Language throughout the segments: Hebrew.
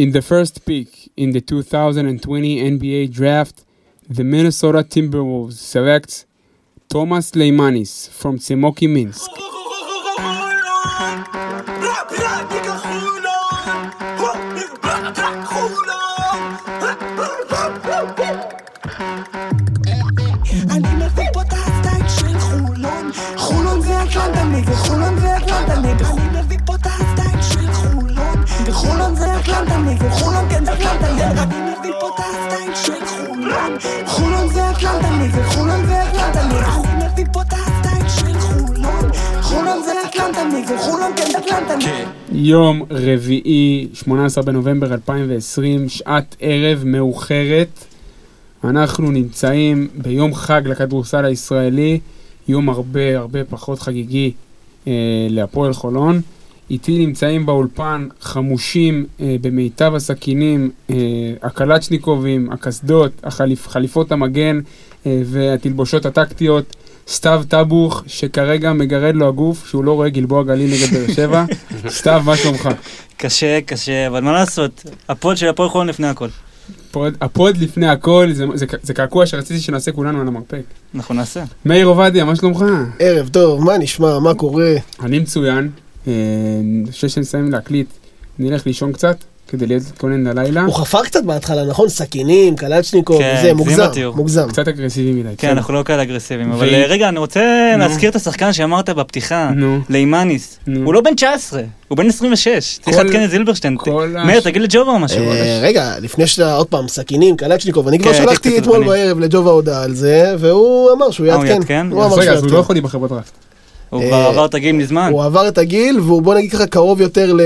In the first pick in the 2020 NBA draft, the Minnesota Timberwolves select Thomas Leimanis from Tsemoki Minsk. נגד חולון כן יום רביעי, 18 בנובמבר 2020, שעת ערב מאוחרת. אנחנו נמצאים ביום חג לכדורסל הישראלי, יום הרבה הרבה פחות חגיגי אה, להפועל חולון. איתי נמצאים באולפן חמושים אה, במיטב הסכינים, אה, הקלצ'ניקובים, הקסדות, החליפ, חליפות המגן אה, והתלבושות הטקטיות. סתיו טבוך, שכרגע מגרד לו הגוף, שהוא לא רואה גלבוע גליל נגד באר שבע. סתיו, מה שלומך? קשה, קשה, אבל מה לעשות? ה pod של הפועל חולון לפני הכל. ה pod, ה pod לפני הכל, זה, זה, זה קעקוע שרציתי שנעשה כולנו על המרפק. אנחנו נעשה. מאיר עובדיה, מה שלומך? ערב טוב, מה נשמע, מה קורה? אני מצוין. אה, אני חושב שנסיים להקליט, נלך לישון קצת, כדי להתכונן ללילה. הוא חפר קצת בהתחלה, נכון? סכינים, קלצ'ניקוב, כן, זה מוגזם, בתיאור. מוגזם. קצת אגרסיבי מדי. כן, אנחנו לא כאלה אגרסיביים. אבל אה, רגע, אני רוצה נו. להזכיר את השחקן שאמרת בפתיחה, נו. לימניס. נו. הוא לא בן 19, הוא בן 26. צריך כל- לעדכן את זילברשטיין. הש- מאיר, תגיד לג'ובה משהו. אה, רגע, לפני שאתה עוד פעם, סכינים, קלצ'ניקוב, אני כבר כן, שלחתי אתמול בערב לג'ובה הודעה על זה, והוא אמר שהוא אה, הוא יעדכן. יעדכן? הוא אמר רגע, שהוא אז הוא לא יעדכן. הוא אה, כבר עבר את הגיל מזמן. הוא עבר את הגיל, והוא בוא נגיד ככה קרוב יותר ל...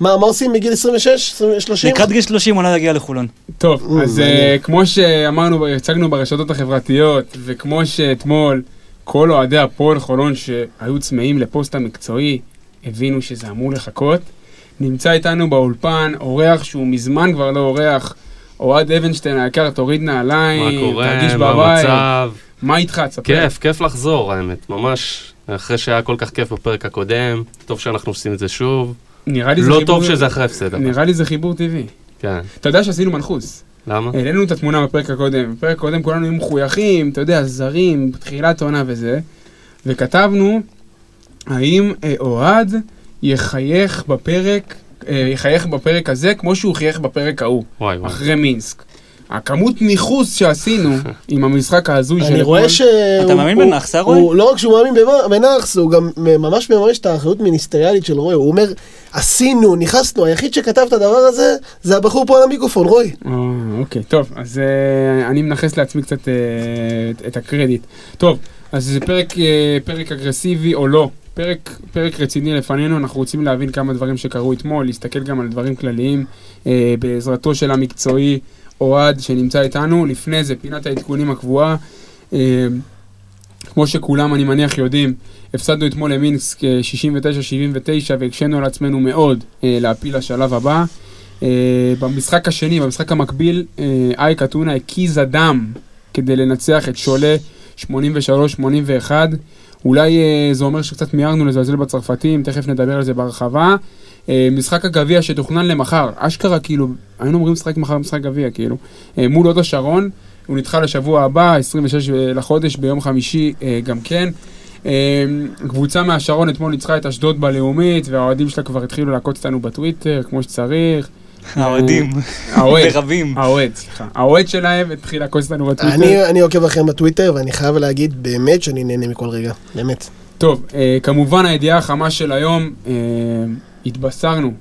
מה, מה עושים בגיל 26? 30? לקראת גיל 30 אולי יגיע לחולון. טוב, אז. אה, כמו שאמרנו, הצגנו ברשתות החברתיות, וכמו שאתמול כל אוהדי הפועל חולון שהיו צמאים לפוסט המקצועי, הבינו שזה אמור לחכות. נמצא איתנו באולפן אורח שהוא מזמן כבר לא אורח, אוהד אבנשטיין היקר, תוריד מה נעליים, קורה, תרגיש מה בבית. המצב? מה איתך? תספר. כיף, כיף לחזור, האמת, ממש. אחרי שהיה כל כך כיף בפרק הקודם, טוב שאנחנו עושים את זה שוב. נראה לי זה לא חיבור- טוב שזה אחרי הפסד. נראה לי זה חיבור טבעי. כן. אתה יודע שעשינו מנחוס. למה? העלינו את התמונה בפרק הקודם. בפרק הקודם כולנו היו מחויכים, אתה יודע, זרים, תחילת עונה וזה, וכתבנו, האם אה, אוהד יחייך בפרק, אה, יחייך בפרק הזה כמו שהוא חייך בפרק ההוא, וואי וואי. אחרי מינסק. הכמות ניכוס שעשינו עם המשחק ההזוי של אני רואה ש... אתה מאמין בנאחס, אה, רועי? לא רק שהוא מאמין בנאחס, הוא גם ממש מממש את האחריות מיניסטריאלית של רוי. הוא אומר, עשינו, נכנסנו, היחיד שכתב את הדבר הזה, זה הבחור פה על המיקרופון, רוי. אה, אוקיי, טוב, אז אה, אני מנכס לעצמי קצת אה, את- הקרדיט. טוב, אז זה פרק, פרק אגרסיבי או לא. פרק, פרק רציני לפנינו, אנחנו רוצים להבין כמה דברים שקרו אתמול, להסתכל גם על דברים כלליים אה, בעזרתו של המקצועי אוהד שנמצא איתנו. לפני זה, פינת העדכונים הקבועה. אה, כמו שכולם, אני מניח, יודעים, הפסדנו אתמול למינסק אה, 69-79 והקשינו על עצמנו מאוד אה, להפיל לשלב הבא. במשחק השני, במשחק המקביל, אייק אתונה הקיזה דם כדי לנצח את שולה 83-81. אולי זה אומר שקצת מיהרנו לזלזל בצרפתים, תכף נדבר על זה בהרחבה. Uh, משחק הגביע שתוכנן למחר, אשכרה כאילו, היינו אומרים לשחק מחר משחק גביע כאילו, uh, מול הוד השרון, הוא נדחה לשבוע הבא, 26 לחודש ביום חמישי גם כן. קבוצה מהשרון אתמול ניצחה את אשדוד בלאומית, והאוהדים שלה כבר התחילו לעקוץ אותנו בטוויטר, כמו שצריך. האוהדים. האוהד, ברבים. האוהד, סליחה. האוהד שלהם התחיל לעקוץ אותנו בטוויטר. אני אני עוקב אחריהם בטוויטר, ואני חייב להגיד באמת שאני נהנה מכל רגע, באמת. טוב, אה, כמובן הידיעה החמה של היום, אה, התבשרנו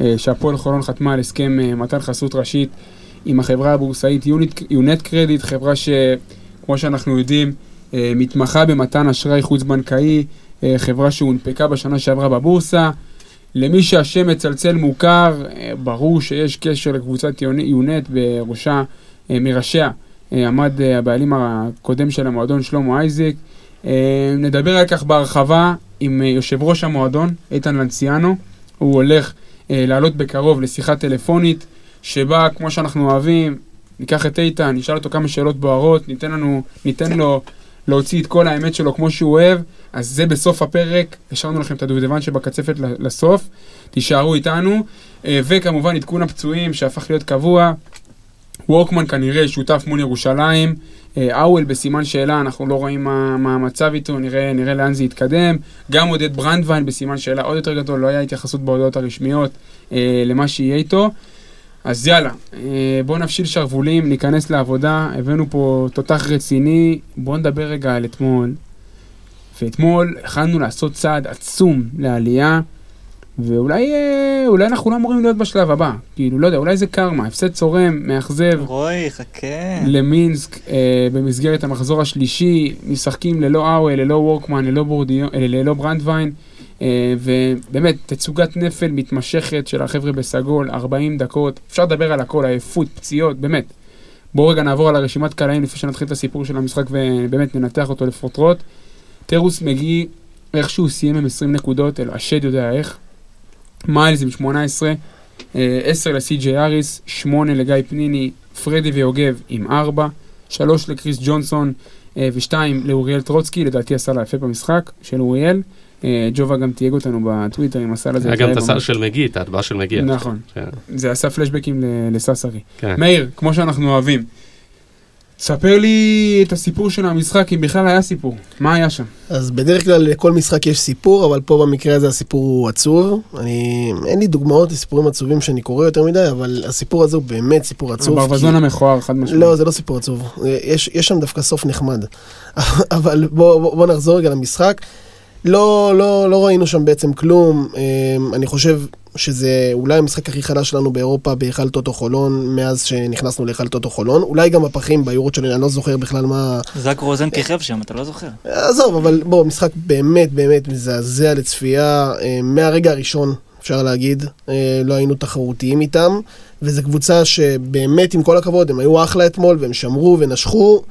אה, שהפועל חולון חתמה על הסכם אה, מתן חסות ראשית עם החברה הבורסאית יונט קרדיט, חברה שכמו שאנחנו יודעים, אה, מתמחה במתן אשראי חוץ-בנקאי, אה, חברה שהונפקה בשנה שעברה בבורסה. למי שהשם מצלצל מוכר, אה, ברור שיש קשר לקבוצת יונט בראשה, אה, מראשיה, עמד הבעלים הקודם של המועדון שלמה אייזיק. נדבר על כך בהרחבה עם יושב ראש המועדון, איתן לנציאנו. הוא הולך אה, לעלות בקרוב לשיחה טלפונית, שבה, כמו שאנחנו אוהבים, ניקח את איתן, נשאל אותו כמה שאלות בוערות, ניתן, לנו, ניתן לו להוציא את כל האמת שלו כמו שהוא אוהב, אז זה בסוף הפרק, השארנו לכם את הדובדבן שבקצפת לסוף, תישארו איתנו, אה, וכמובן עדכון הפצועים שהפך להיות קבוע, וורקמן כנראה שותף מול ירושלים, אה, אוול בסימן שאלה, אנחנו לא רואים מה, מה המצב איתו, נראה, נראה לאן זה יתקדם. גם עודד ברנדווין בסימן שאלה עוד יותר גדול, לא היה התייחסות בהודעות הרשמיות אה, למה שיהיה איתו. אז יאללה, אה, בואו נפשיל שרוולים, ניכנס לעבודה, הבאנו פה תותח רציני, בואו נדבר רגע על אתמול. ואתמול יכלנו לעשות צעד עצום לעלייה, ואולי אה, אולי אנחנו לא אמורים להיות בשלב הבא. כאילו, לא יודע, אולי זה קרמה, הפסד צורם, מאכזב. רועי, חכה. למינסק אה, במסגרת המחזור השלישי, משחקים ללא אאוול, ללא וורקמן, ללא, בורדיו, אה, ללא ברנדווין, אה, ובאמת, תצוגת נפל מתמשכת של החבר'ה בסגול, 40 דקות, אפשר לדבר על הכל, עייפות, פציעות, באמת. בואו רגע נעבור על הרשימת קלעים לפני שנתחיל את הסיפור של המשחק ובאמת ננתח אותו לפרוטרוט. טרוס מגי, איכשהו סיים עם 20 נקודות, אלא השד יודע איך. מיילס עם 18, אה, 10 לסי.ג'יי אריס, 8 לגיא פניני, פרדי ויוגב עם 4, 3 לקריס ג'ונסון אה, ו-2 לאוריאל טרוצקי, לדעתי הסל היפה במשחק של אוריאל. אה, ג'ובה גם תייג אותנו בטוויטר עם הסל הזה. היה גם את הסל של מגי, את ההטבעה של מגי. נכון. כן. זה עשה פלשבקים לססרי. כן. מאיר, כמו שאנחנו אוהבים, ספר לי את הסיפור של המשחק, אם בכלל היה סיפור. מה היה שם? אז בדרך כלל לכל משחק יש סיפור, אבל פה במקרה הזה הסיפור הוא עצוב. אני, אין לי דוגמאות לסיפורים עצובים שאני קורא יותר מדי, אבל הסיפור הזה הוא באמת סיפור עצוב. הברווזון כי- המכוער, חד משמעית. לא, זה לא סיפור עצוב. יש, יש שם דווקא סוף נחמד. אבל בוא, בוא, בוא נחזור רגע למשחק. לא, לא, לא ראינו שם בעצם כלום. אמ, אני חושב שזה אולי המשחק הכי חדש שלנו באירופה בהיכל טוטו חולון, מאז שנכנסנו להיכל טוטו חולון. אולי גם הפחים ביורות שלי, אני לא זוכר בכלל מה... זק רוזן כיכב שם, אתה לא זוכר. עזוב, אבל בוא, משחק באמת באמת מזעזע לצפייה. אה, מהרגע הראשון, אפשר להגיד, אה, לא היינו תחרותיים איתם, וזו קבוצה שבאמת, עם כל הכבוד, הם היו אחלה אתמול, והם שמרו ונשכו.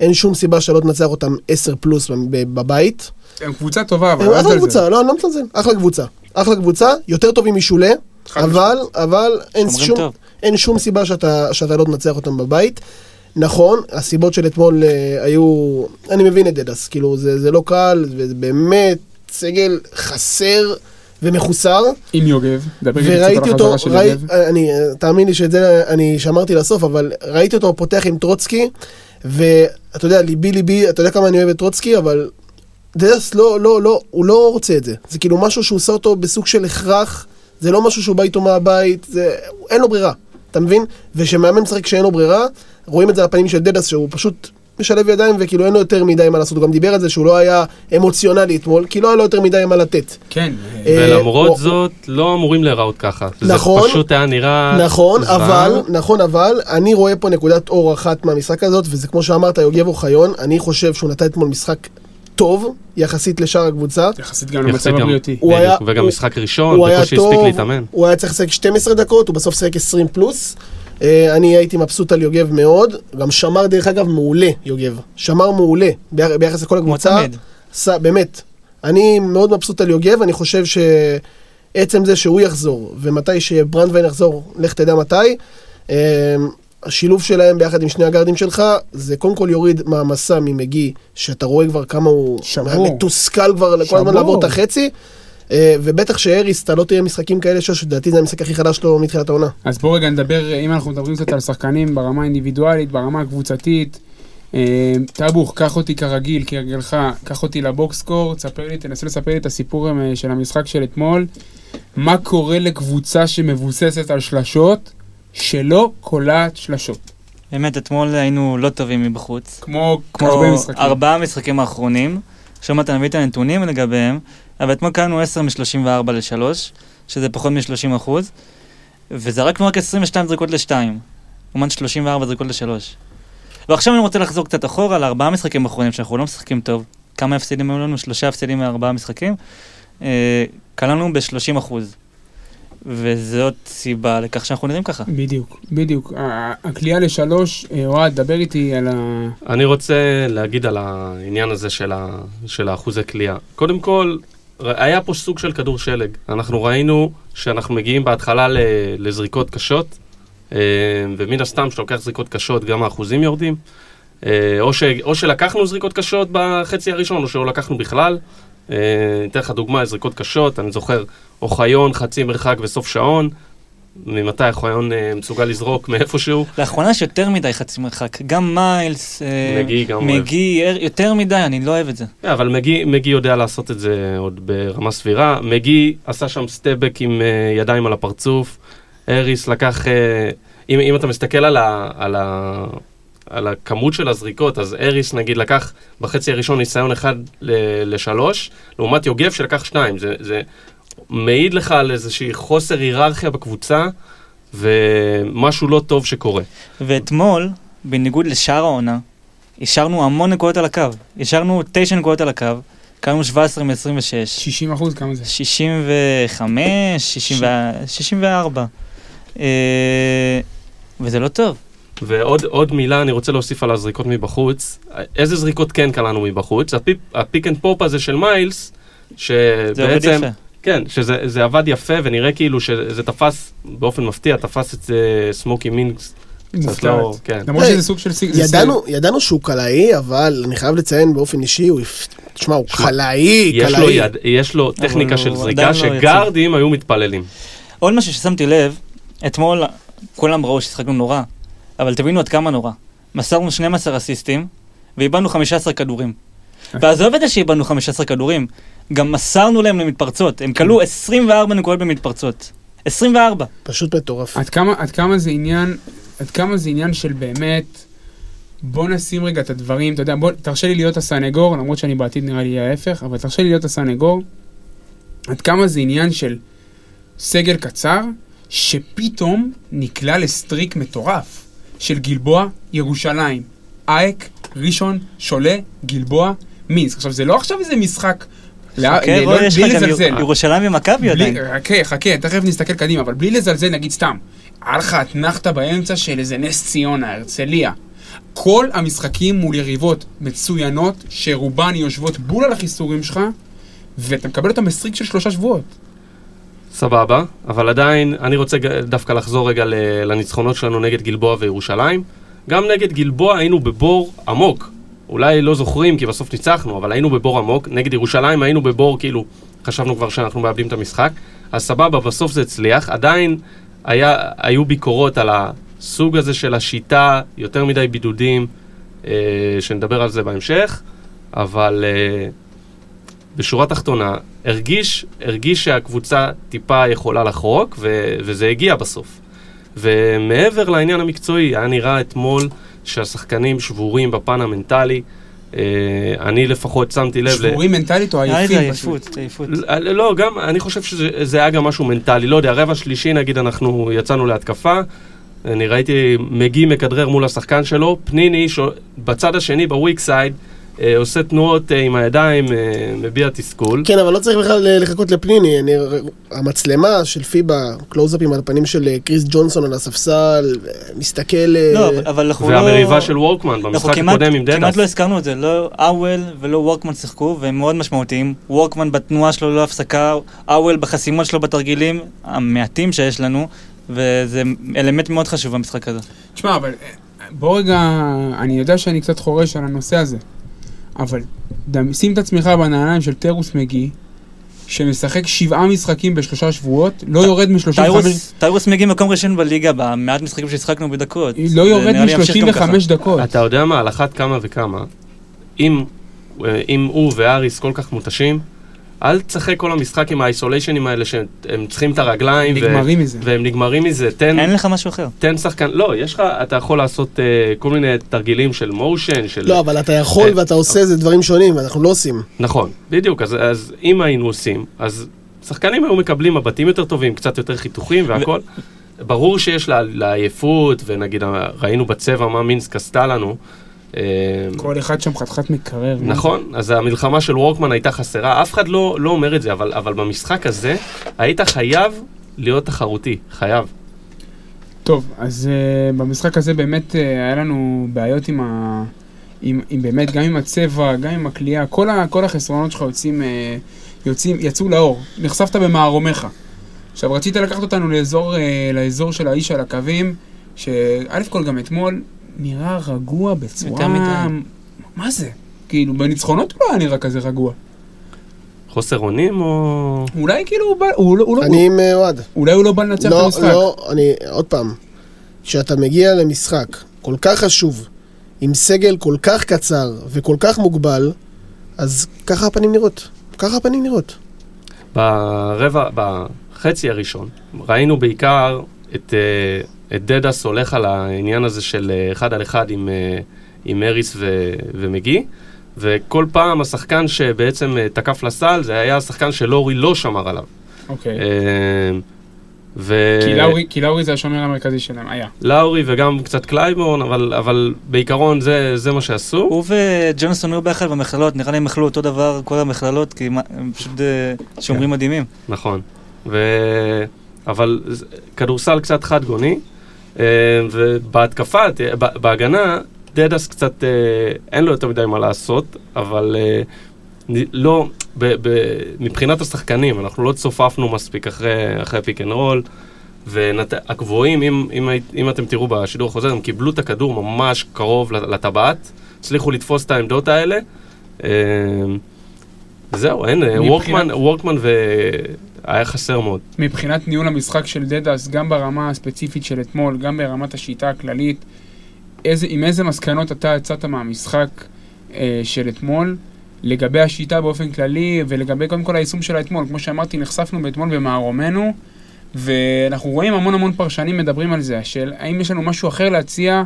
אין שום סיבה שלא תנצח אותם 10 פלוס בב- בבית. הם קבוצה טובה, אבל הם אחלה. קבוצה, לא, אני לא מזלזל, אחלה קבוצה. אחלה קבוצה, יותר טובים משולה, אבל, אבל אין שום, טוב. אין שום סיבה שאתה, שאתה לא תנצח אותם בבית. נכון, הסיבות של אתמול אה, היו, אני מבין את דדס, כאילו זה, זה לא קל, וזה באמת סגל חסר ומחוסר. עם יוגב, דבר איתי קצת על אותו, החזרה של ראי, יוגב. אני, תאמין לי שאת זה אני שמרתי לסוף, אבל ראיתי אותו פותח עם טרוצקי, ואתה יודע, ליבי ליבי, אתה יודע כמה אני אוהב את טרוצקי, אבל דדס לא, לא, לא, הוא לא רוצה את זה. זה כאילו משהו שהוא עושה אותו בסוג של הכרח, זה לא משהו שהוא בא איתו מהבית, זה, אין לו ברירה, אתה מבין? וכשמאמן משחק כשאין לו ברירה, רואים את זה על הפנים של דדס, שהוא פשוט משלב ידיים וכאילו אין לו יותר מדי מה לעשות, הוא גם דיבר על זה שהוא לא היה אמוציונלי אתמול, כי לא היה לו יותר מדי מה לתת. כן, אה, ולמרות זאת, לא אמורים להיראות ככה. נכון. זה פשוט היה נראה... נכון. אבל, נכון, אבל, אני רואה פה נקודת אור אחת מהמשחק הזאת, וזה כמו שאמרת, יוגב אוחיון, אני חושב שהוא נתן אתמול משחק טוב, יחסית לשאר הקבוצה. יחסית גם למצב גם- הבריאותי. הוא היה- בדיוק, וגם משחק ראשון, בקושי הספיק טוב, להתאמן. הוא היה צריך לשחק 12 דקות, הוא בסוף שיחק 20 פלוס. אה, אני הייתי מבסוט על יוגב מאוד, גם שמר דרך אגב מעולה, יוגב. שמר מעולה, ביח- ביחס לכל הקבוצה. באמת. אני מאוד מבסוט על יוגב, אני חושב שעצם זה שהוא יחזור, ומתי שברנדווין יחזור, לך תדע מתי, אה, השילוב שלהם ביחד עם שני הגארדים שלך, זה קודם כל יוריד מעמסה ממגי, שאתה רואה כבר כמה הוא שבור. מתוסכל כבר כל הזמן. לעבור את החצי, אה, ובטח שהאריס, אתה לא תראה משחקים כאלה שלו, שלדעתי זה המשחק הכי חדש שלו מתחילת העונה. אז בואו רגע נדבר, אם אנחנו מדברים קצת על שחקנים ברמה האינדיבידואלית, ברמה הקבוצתית. אה, טאבוך, קח אותי כרגיל, כהרגלך, קח אותי לבוקסקור, תספר לי, תנסה לספר לי את הסיפור אה, של המשחק של אתמול. מה קורה לקבוצה שמבוססת על שלשות, שלא קולעת שלשות? באמת, אתמול היינו לא טובים מבחוץ. כמו כמו הרבה משחקים. ארבעה משחקים האחרונים. עכשיו אתה מביא את הנתונים לגביהם, אבל אתמול קלנו 10 מ-34 ל-3, שזה פחות מ-30 אחוז, וזרקנו רק 22 זריקות ל-2, לעומת 34 זריקות ל-3. ועכשיו אני רוצה לחזור קצת אחורה לארבעה משחקים האחרונים שאנחנו לא משחקים טוב. כמה הפסדים היו לנו? שלושה הפסדים מארבעה משחקים. אה, קלענו ב-30 אחוז. וזאת סיבה לכך שאנחנו נראים ככה. בדיוק, בדיוק. ה- הקליעה לשלוש, אה, אוהד, דבר איתי על ה... אני רוצה להגיד על העניין הזה של, ה, של האחוזי קליעה. קודם כל, היה פה סוג של כדור שלג. אנחנו ראינו שאנחנו מגיעים בהתחלה ל, לזריקות קשות, אה, ומן הסתם, כשאתה לוקח זריקות קשות, גם האחוזים יורדים. אה, או, ש, או שלקחנו זריקות קשות בחצי הראשון, או שלא לקחנו בכלל. אה, אתן לך דוגמה, זריקות קשות, אני זוכר, אוחיון, חצי מרחק וסוף שעון. ממתי אוחיון אה, מסוגל לזרוק מאיפשהו? לאחרונה יש יותר מדי חצי מרחק. גם מיילס, אה, מגי גם. מגי, יותר מדי, אני לא אוהב את זה. כן, אבל מגי, מגי יודע לעשות את זה עוד ברמה סבירה. מגי עשה שם סטבק עם ידיים על הפרצוף. אריס לקח, אם, אם אתה מסתכל על, ה, על, ה, על הכמות של הזריקות, אז אריס נגיד לקח בחצי הראשון ניסיון אחד ל- לשלוש, לעומת יוגב שלקח שניים. זה, זה מעיד לך על איזושהי חוסר היררכיה בקבוצה, ומשהו לא טוב שקורה. ואתמול, בניגוד לשאר העונה, השארנו המון נקודות על הקו. השארנו תשע נקודות על הקו, קלענו 17 מ-26. 60 אחוז, כמה זה? 65, 60 ו- 64. אה, וזה לא טוב. ועוד עוד מילה אני רוצה להוסיף על הזריקות מבחוץ. איזה זריקות כן קלענו מבחוץ? ה pick and pop הזה של מיילס, שבעצם... כן, שזה זה עבד יפה ונראה כאילו שזה תפס באופן מפתיע, תפס את אה, סמוקי מופלט. כן. למרות היי, שזה סוג של סיג... זה ידענו, שהוא קלעי, אבל אני חייב לציין באופן אישי, הוא... תשמע, הוא קלעי, קלעי. יש לו טכניקה של זריקה לא. שגארדים היו מתפללים. עוד משהו ששמתי לב, אתמול כולם ראו ששיחקנו נורא, אבל תבינו עד כמה נורא. מסרנו 12 אסיסטים, ואיבדנו 15 כדורים. ועזוב את זה שאיבדנו 15 כדורים, גם מסרנו להם למתפרצות. הם כלו 24 נקודות במתפרצות. 24. פשוט מטורף. עד כמה, עד כמה זה עניין, עד כמה זה עניין של באמת, בוא נשים רגע את הדברים, אתה יודע, בוא, תרשה לי להיות הסנגור, למרות שאני בעתיד נראה לי יהיה ההפך, אבל תרשה לי להיות הסנגור, עד כמה זה עניין של סגל קצר, שפתאום נקלע לסטריק מטורף של גלבוע, ירושלים, אייק, ראשון, שולה, גלבוע, מינסק. עכשיו, זה לא עכשיו איזה משחק, לא- חכה, לא- רועי, יש לך גם. ירושלים ומכבי עדיין. חכה, חכה, תכף נסתכל קדימה, אבל בלי לזלזל, נגיד סתם, היה לך אתנחתה באמצע של איזה נס ציונה, הרצליה. כל המשחקים מול יריבות מצוינות, שרובן יושבות בול על החיסורים שלך, ואתה מקבל אותם ב streak של שלושה שבועות. סבבה, אבל עדיין אני רוצה דווקא לחזור רגע לניצחונות שלנו נגד גלבוע וירושלים. גם נגד גלבוע היינו בבור עמוק. אולי לא זוכרים כי בסוף ניצחנו, אבל היינו בבור עמוק. נגד ירושלים היינו בבור כאילו, חשבנו כבר שאנחנו מאבדים את המשחק. אז סבבה, בסוף זה הצליח. עדיין היה, היו ביקורות על הסוג הזה של השיטה, יותר מדי בידודים, אה, שנדבר על זה בהמשך, אבל... אה, בשורה תחתונה, הרגיש, הרגיש שהקבוצה טיפה יכולה לחרוק, ו- וזה הגיע בסוף. ומעבר לעניין המקצועי, היה נראה אתמול שהשחקנים שבורים בפן המנטלי. אה, אני לפחות שמתי לב... ל- שבורים מנטלית או עייפים. עייפות, עייפות. ל- לא, גם, אני חושב שזה זה היה גם משהו מנטלי. לא יודע, רבע שלישי נגיד אנחנו יצאנו להתקפה. אני ראיתי מגי מכדרר מול השחקן שלו, פניני ש... בצד השני, בוויק סייד, אה, עושה תנועות אה, עם הידיים, אה, מביע תסכול. כן, אבל לא צריך בכלל אה, לחכות לפניני. אני, המצלמה של פיבה, קלוזאפים על הפנים של אה, קריס ג'ונסון על הספסל, אה, מסתכל... אה, לא, אבל- אבל אנחנו לא... והמריבה של וורקמן במשחק כמעט- הקודם עם כמעט דדס. לא הזכרנו את זה, לא אוול ולא וורקמן שיחקו, והם מאוד משמעותיים. וורקמן בתנועה שלו ללא הפסקה, אוול בחסימות שלו בתרגילים, המעטים שיש לנו, וזה אלמנט מאוד חשוב במשחק הזה. תשמע, אבל אה, בוא רגע, אני יודע שאני קצת חורש על הנושא הזה, אבל שים את עצמך בנעליים של טרוס מגי, שמשחק שבעה משחקים בשלושה שבועות, לא יורד מ-35... טיירוס- מגיע מקום ראשון בליגה במעט משחקים ששיחקנו בדקות. לא יורד ונראה לי ימשיך גם ככה. מ-35 דקות. אתה יודע מה, על אחת כמה וכמה, אם, אה, אם הוא ואריס כל כך מותשים, אל תשחק כל המשחק עם האיסוליישנים האלה שהם צריכים את הרגליים. ו- נגמרים מזה. והם נגמרים מזה. תן, אין לך משהו אחר. תן שחקן, לא, יש לך, אתה יכול לעשות uh, כל מיני תרגילים של מושן, של... לא, אבל אתה יכול אה, ואתה עושה איזה דברים שונים, ואנחנו לא עושים. נכון, בדיוק, אז, אז אם היינו עושים, אז שחקנים היו מקבלים מבטים יותר טובים, קצת יותר חיתוכים והכל. ברור שיש לה, לעייפות, ונגיד ראינו בצבע מה מינסק עשתה לנו. אה, כל אחד שם חתיכת מקרר. נכון, אז המלחמה של וורקמן הייתה חסרה, אף אחד לא, לא אומר את זה, אבל, אבל במשחק הזה היית חייב להיות תחרותי, חייב. טוב, אז uh, במשחק הזה באמת uh, היה לנו בעיות עם ה... עם, עם באמת, גם עם הצבע, גם עם הכלייה, כל, ה, כל החסרונות שלך יוצאים, uh, יוצאים, יצאו לאור. נחשפת במערומיך. עכשיו, רצית לקחת אותנו לאזור, uh, לאזור של האיש על הקווים, שא' כל גם אתמול, נראה רגוע בצורה... יותר מדי. מה זה? כאילו, בניצחונות הוא לא היה נראה כזה רגוע. חוסר אונים או... אולי כאילו הוא בא... הוא לא- הוא לא- אני עם אה, אוהד. אולי הוא לא בא לנצח את לא, המשחק. לא, אני, עוד פעם, כשאתה מגיע למשחק כל כך חשוב, עם סגל כל כך קצר וכל כך מוגבל, אז ככה הפנים נראות. ככה הפנים נראות. ברבע, בחצי הראשון, ראינו בעיקר את, את דדס הולך על העניין הזה של אה, אחד על אחד עם, אה, עם אריס ו, ומגי, וכל פעם השחקן שבעצם אה, תקף לסל, זה היה השחקן שלאורי לא שמר עליו. אוקיי. אה, ו... כי לאורי- כי לאורי זה השומר המרכזי שלהם, היה. לאורי וגם קצת קלייבורן, אבל, אבל בעיקרון זה, זה מה שעשו. הוא וג'ונסון היו ביחד במכללות, נראה לי הם אכלו אותו דבר כל המכללות, כי הם פשוט שומרים מדהימים. נכון. ו... אבל כדורסל קצת חד גוני, ובהתקפה, ת- ב- בהגנה, דדס קצת, אה, אין לו יותר מדי מה לעשות, אבל אה, לא, ב- ב- מבחינת השחקנים, אנחנו לא צופפנו מספיק אחרי, אחרי pick and roll, והגבוהים, אם, אם, אם אתם תראו בשידור החוזר, הם קיבלו את הכדור ממש קרוב לט- לטבעת, הצליחו לתפוס את העמדות האלה. אה, זהו, אין, מבחינת- וורקמן, וורקמן והיה חסר מאוד. מבחינת ניהול המשחק של דדס, גם ברמה הספציפית של אתמול, גם ברמת השיטה הכללית, איזה, עם איזה מסקנות אתה יצאת מהמשחק אה, של אתמול, לגבי השיטה באופן כללי, ולגבי קודם כל היישום שלה אתמול. כמו שאמרתי, נחשפנו באתמול במערומנו, ואנחנו רואים המון המון פרשנים מדברים על זה, של האם יש לנו משהו אחר להציע,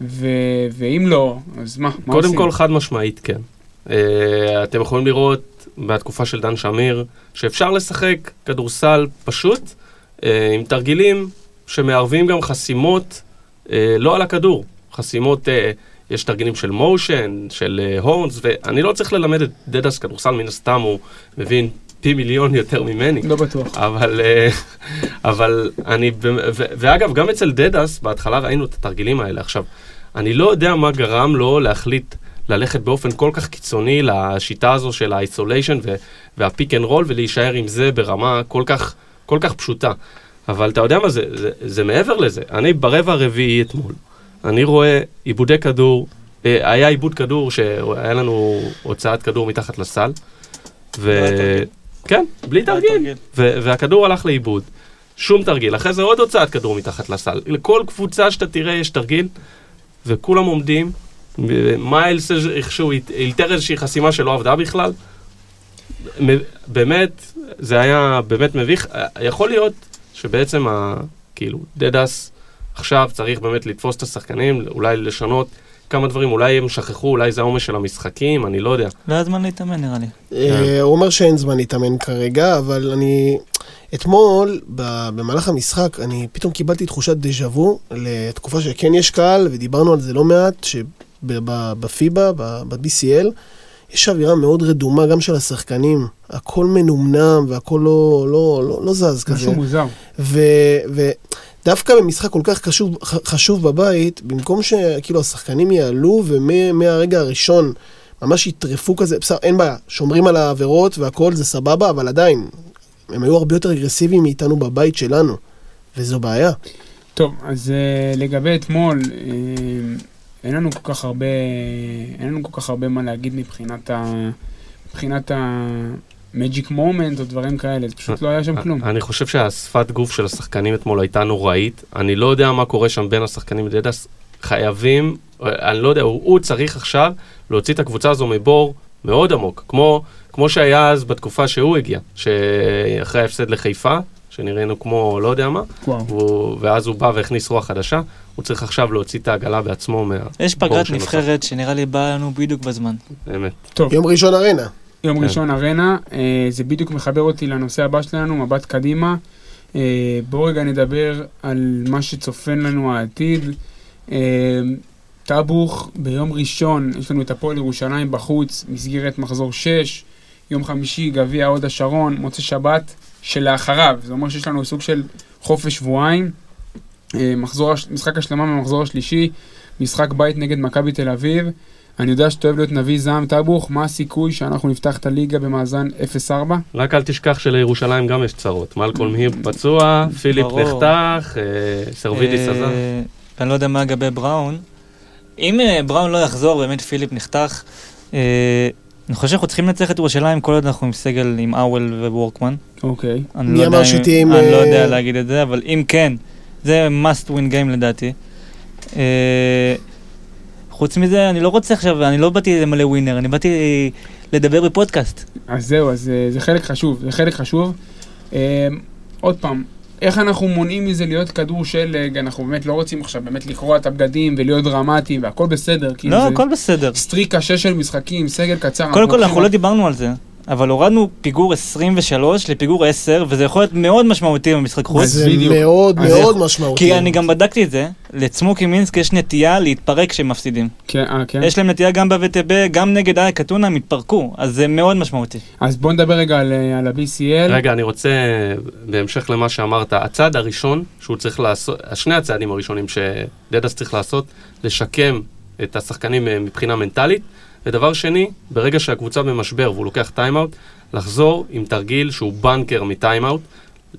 ו... ואם לא, אז מה, מה קודם עושים? כל, חד משמעית, כן. Uh, אתם יכולים לראות בתקופה של דן שמיר, שאפשר לשחק כדורסל פשוט, uh, עם תרגילים שמערבים גם חסימות, uh, לא על הכדור. חסימות, uh, יש תרגילים של מושן, של uh, הורנס, ואני לא צריך ללמד את דדס כדורסל, מן הסתם הוא מבין פי מיליון יותר ממני. לא בטוח. אבל, אה, אבל אני, ו- ואגב, גם אצל דדס, בהתחלה ראינו את התרגילים האלה. עכשיו, אני לא יודע מה גרם לו להחליט ללכת באופן כל כך קיצוני לשיטה הזו של האיסוליישן והפיק אנד רול, ולהישאר עם זה ברמה כל כך, כל כך פשוטה. אבל אתה יודע מה, זה, זה, זה מעבר לזה. אני ברבע הרביעי אתמול, אני רואה עיבודי כדור, אה, היה עיבוד כדור שהיה לנו הוצאת כדור מתחת לסל. ו... כן, בלי. תרגיל. ו- והכדור הלך לאיבוד. שום תרגיל. אחרי זה עוד הוצאת כדור מתחת לסל. לכל קבוצה שאתה תראה יש תרגיל, וכולם עומדים. מיילס איכשהו אלתר איזושהי חסימה שלא עבדה בכלל. באמת, זה היה באמת מביך. אה, יכול להיות שבעצם, ה- כאילו, דדס עכשיו צריך באמת לתפוס את השחקנים, אולי לשנות כמה דברים, אולי הם שכחו, אולי זה העומס של המשחקים, אני לא יודע. לא היה זמן להתאמן נראה לי. אה, הוא אומר שאין זמן להתאמן כרגע, אבל אני... אתמול, במהלך המשחק, אני פתאום קיבלתי תחושת דז'ה וו לתקופה שכן יש קהל, ודיברנו על זה לא מעט, שבפיבה, ב-BCL, יש אווירה מאוד רדומה גם של השחקנים. הכל מנומנם והכל לא, לא, לא, לא זז כזה. משהו מוזר. ודווקא במשחק כל כך חשוב, חשוב בבית, במקום שכאילו השחקנים יעלו ומהרגע הראשון ממש יטרפו כזה, בסדר, אין בעיה, שומרים על העבירות והכל זה סבבה, אבל עדיין, הם היו הרבה יותר אגרסיביים מאיתנו בבית שלנו, וזו בעיה. טוב, אז uh, לגבי אתמול, uh, אין לנו כל כך הרבה, אין לנו כל כך הרבה מה להגיד מבחינת ה... מבחינת ה-magic moment או דברים כאלה, זה פשוט לא היה שם כלום. אני חושב שהשפת גוף של השחקנים אתמול הייתה נוראית. אני לא יודע מה קורה שם בין השחקנים לדדס. חייבים, אני לא יודע, הוא, הוא צריך עכשיו להוציא את הקבוצה הזו מבור מאוד עמוק. כמו, כמו שהיה אז בתקופה שהוא הגיע, שאחרי ההפסד לחיפה, שנראינו כמו לא יודע מה, וואו. הוא, ואז הוא בא והכניס רוח חדשה, הוא צריך עכשיו להוציא את העגלה בעצמו מה... יש פגרת שנוצר. נבחרת שנראה לי באה לנו בדיוק בזמן. באמת. טוב, יום ראשון ארנה. יום כן. ראשון ארנה, אה, זה בדיוק מחבר אותי לנושא הבא שלנו, מבט קדימה. אה, בואו רגע נדבר על מה שצופן לנו העתיד. אה, טאבוך, ביום ראשון יש לנו את הפועל ירושלים בחוץ, מסגרת מחזור 6, יום חמישי גביע הוד השרון, מוצא שבת שלאחריו, זה אומר שיש לנו סוג של חופש שבועיים. אה, מחזור, משחק השלמה במחזור השלישי, משחק בית נגד מכבי תל אביב. אני יודע שאתה אוהב להיות נביא זעם טאבוך, מה הסיכוי שאנחנו נפתח את הליגה במאזן 0-4? רק אל תשכח שלירושלים גם יש צרות. מלקולם היל פצוע, פיליפ. נחתך, אה, סרווידיס אה, עזב. ואני לא יודע מה לגבי בראון, אם בראון לא יחזור, באמת פיליפ נחתך, אני חושב שאנחנו צריכים לנצח את ירושלים כל עוד אנחנו עם סגל עם האוול ווורקמן. אוקיי. אני מי לא אמר שתהיה עם, אני לא אה, יודע להגיד את זה, אבל אם כן, זה must win game לדעתי. אה, חוץ מזה, אני לא רוצה עכשיו, אני לא באתי למלא ווינר, אני באתי לדבר בפודקאסט. אז זהו, אז אה, זה חלק חשוב, זה חלק חשוב. עוד פעם, איך אנחנו מונעים מזה להיות כדור שלג, אנחנו באמת לא רוצים עכשיו באמת לקרוע את הבגדים ולהיות דרמטיים והכל בסדר, לא, הכל בסדר. streak קשה של משחקים, סגל קצר. קודם כל, אנחנו לא דיברנו על זה, אבל הורדנו פיגור 23 לפיגור 10, וזה יכול להיות מאוד משמעותי במשחק חוץ. אז זה בדיוק. מאוד מאוד איך- משמעותי. כי אני גם בדקתי את זה, לצמוקי מינסק יש נטייה להתפרק כשהם מפסידים. כן, אה, כן. יש להם נטייה גם ב-VTB, גם נגד אייק אתונה, הם התפרקו, אז זה מאוד משמעותי. אז בוא נדבר רגע על, אה, על ה-BCL. רגע, אני רוצה, בהמשך למה שאמרת, הצעד הראשון שהוא צריך לעשות, שני הצעדים הראשונים שדדס צריך לעשות, לשקם את השחקנים אה, מבחינה מנטלית, ודבר שני, ברגע שהקבוצה במשבר והוא לוקח טיימאוט, לחזור עם תרגיל שהוא בנקר מטיימאוט,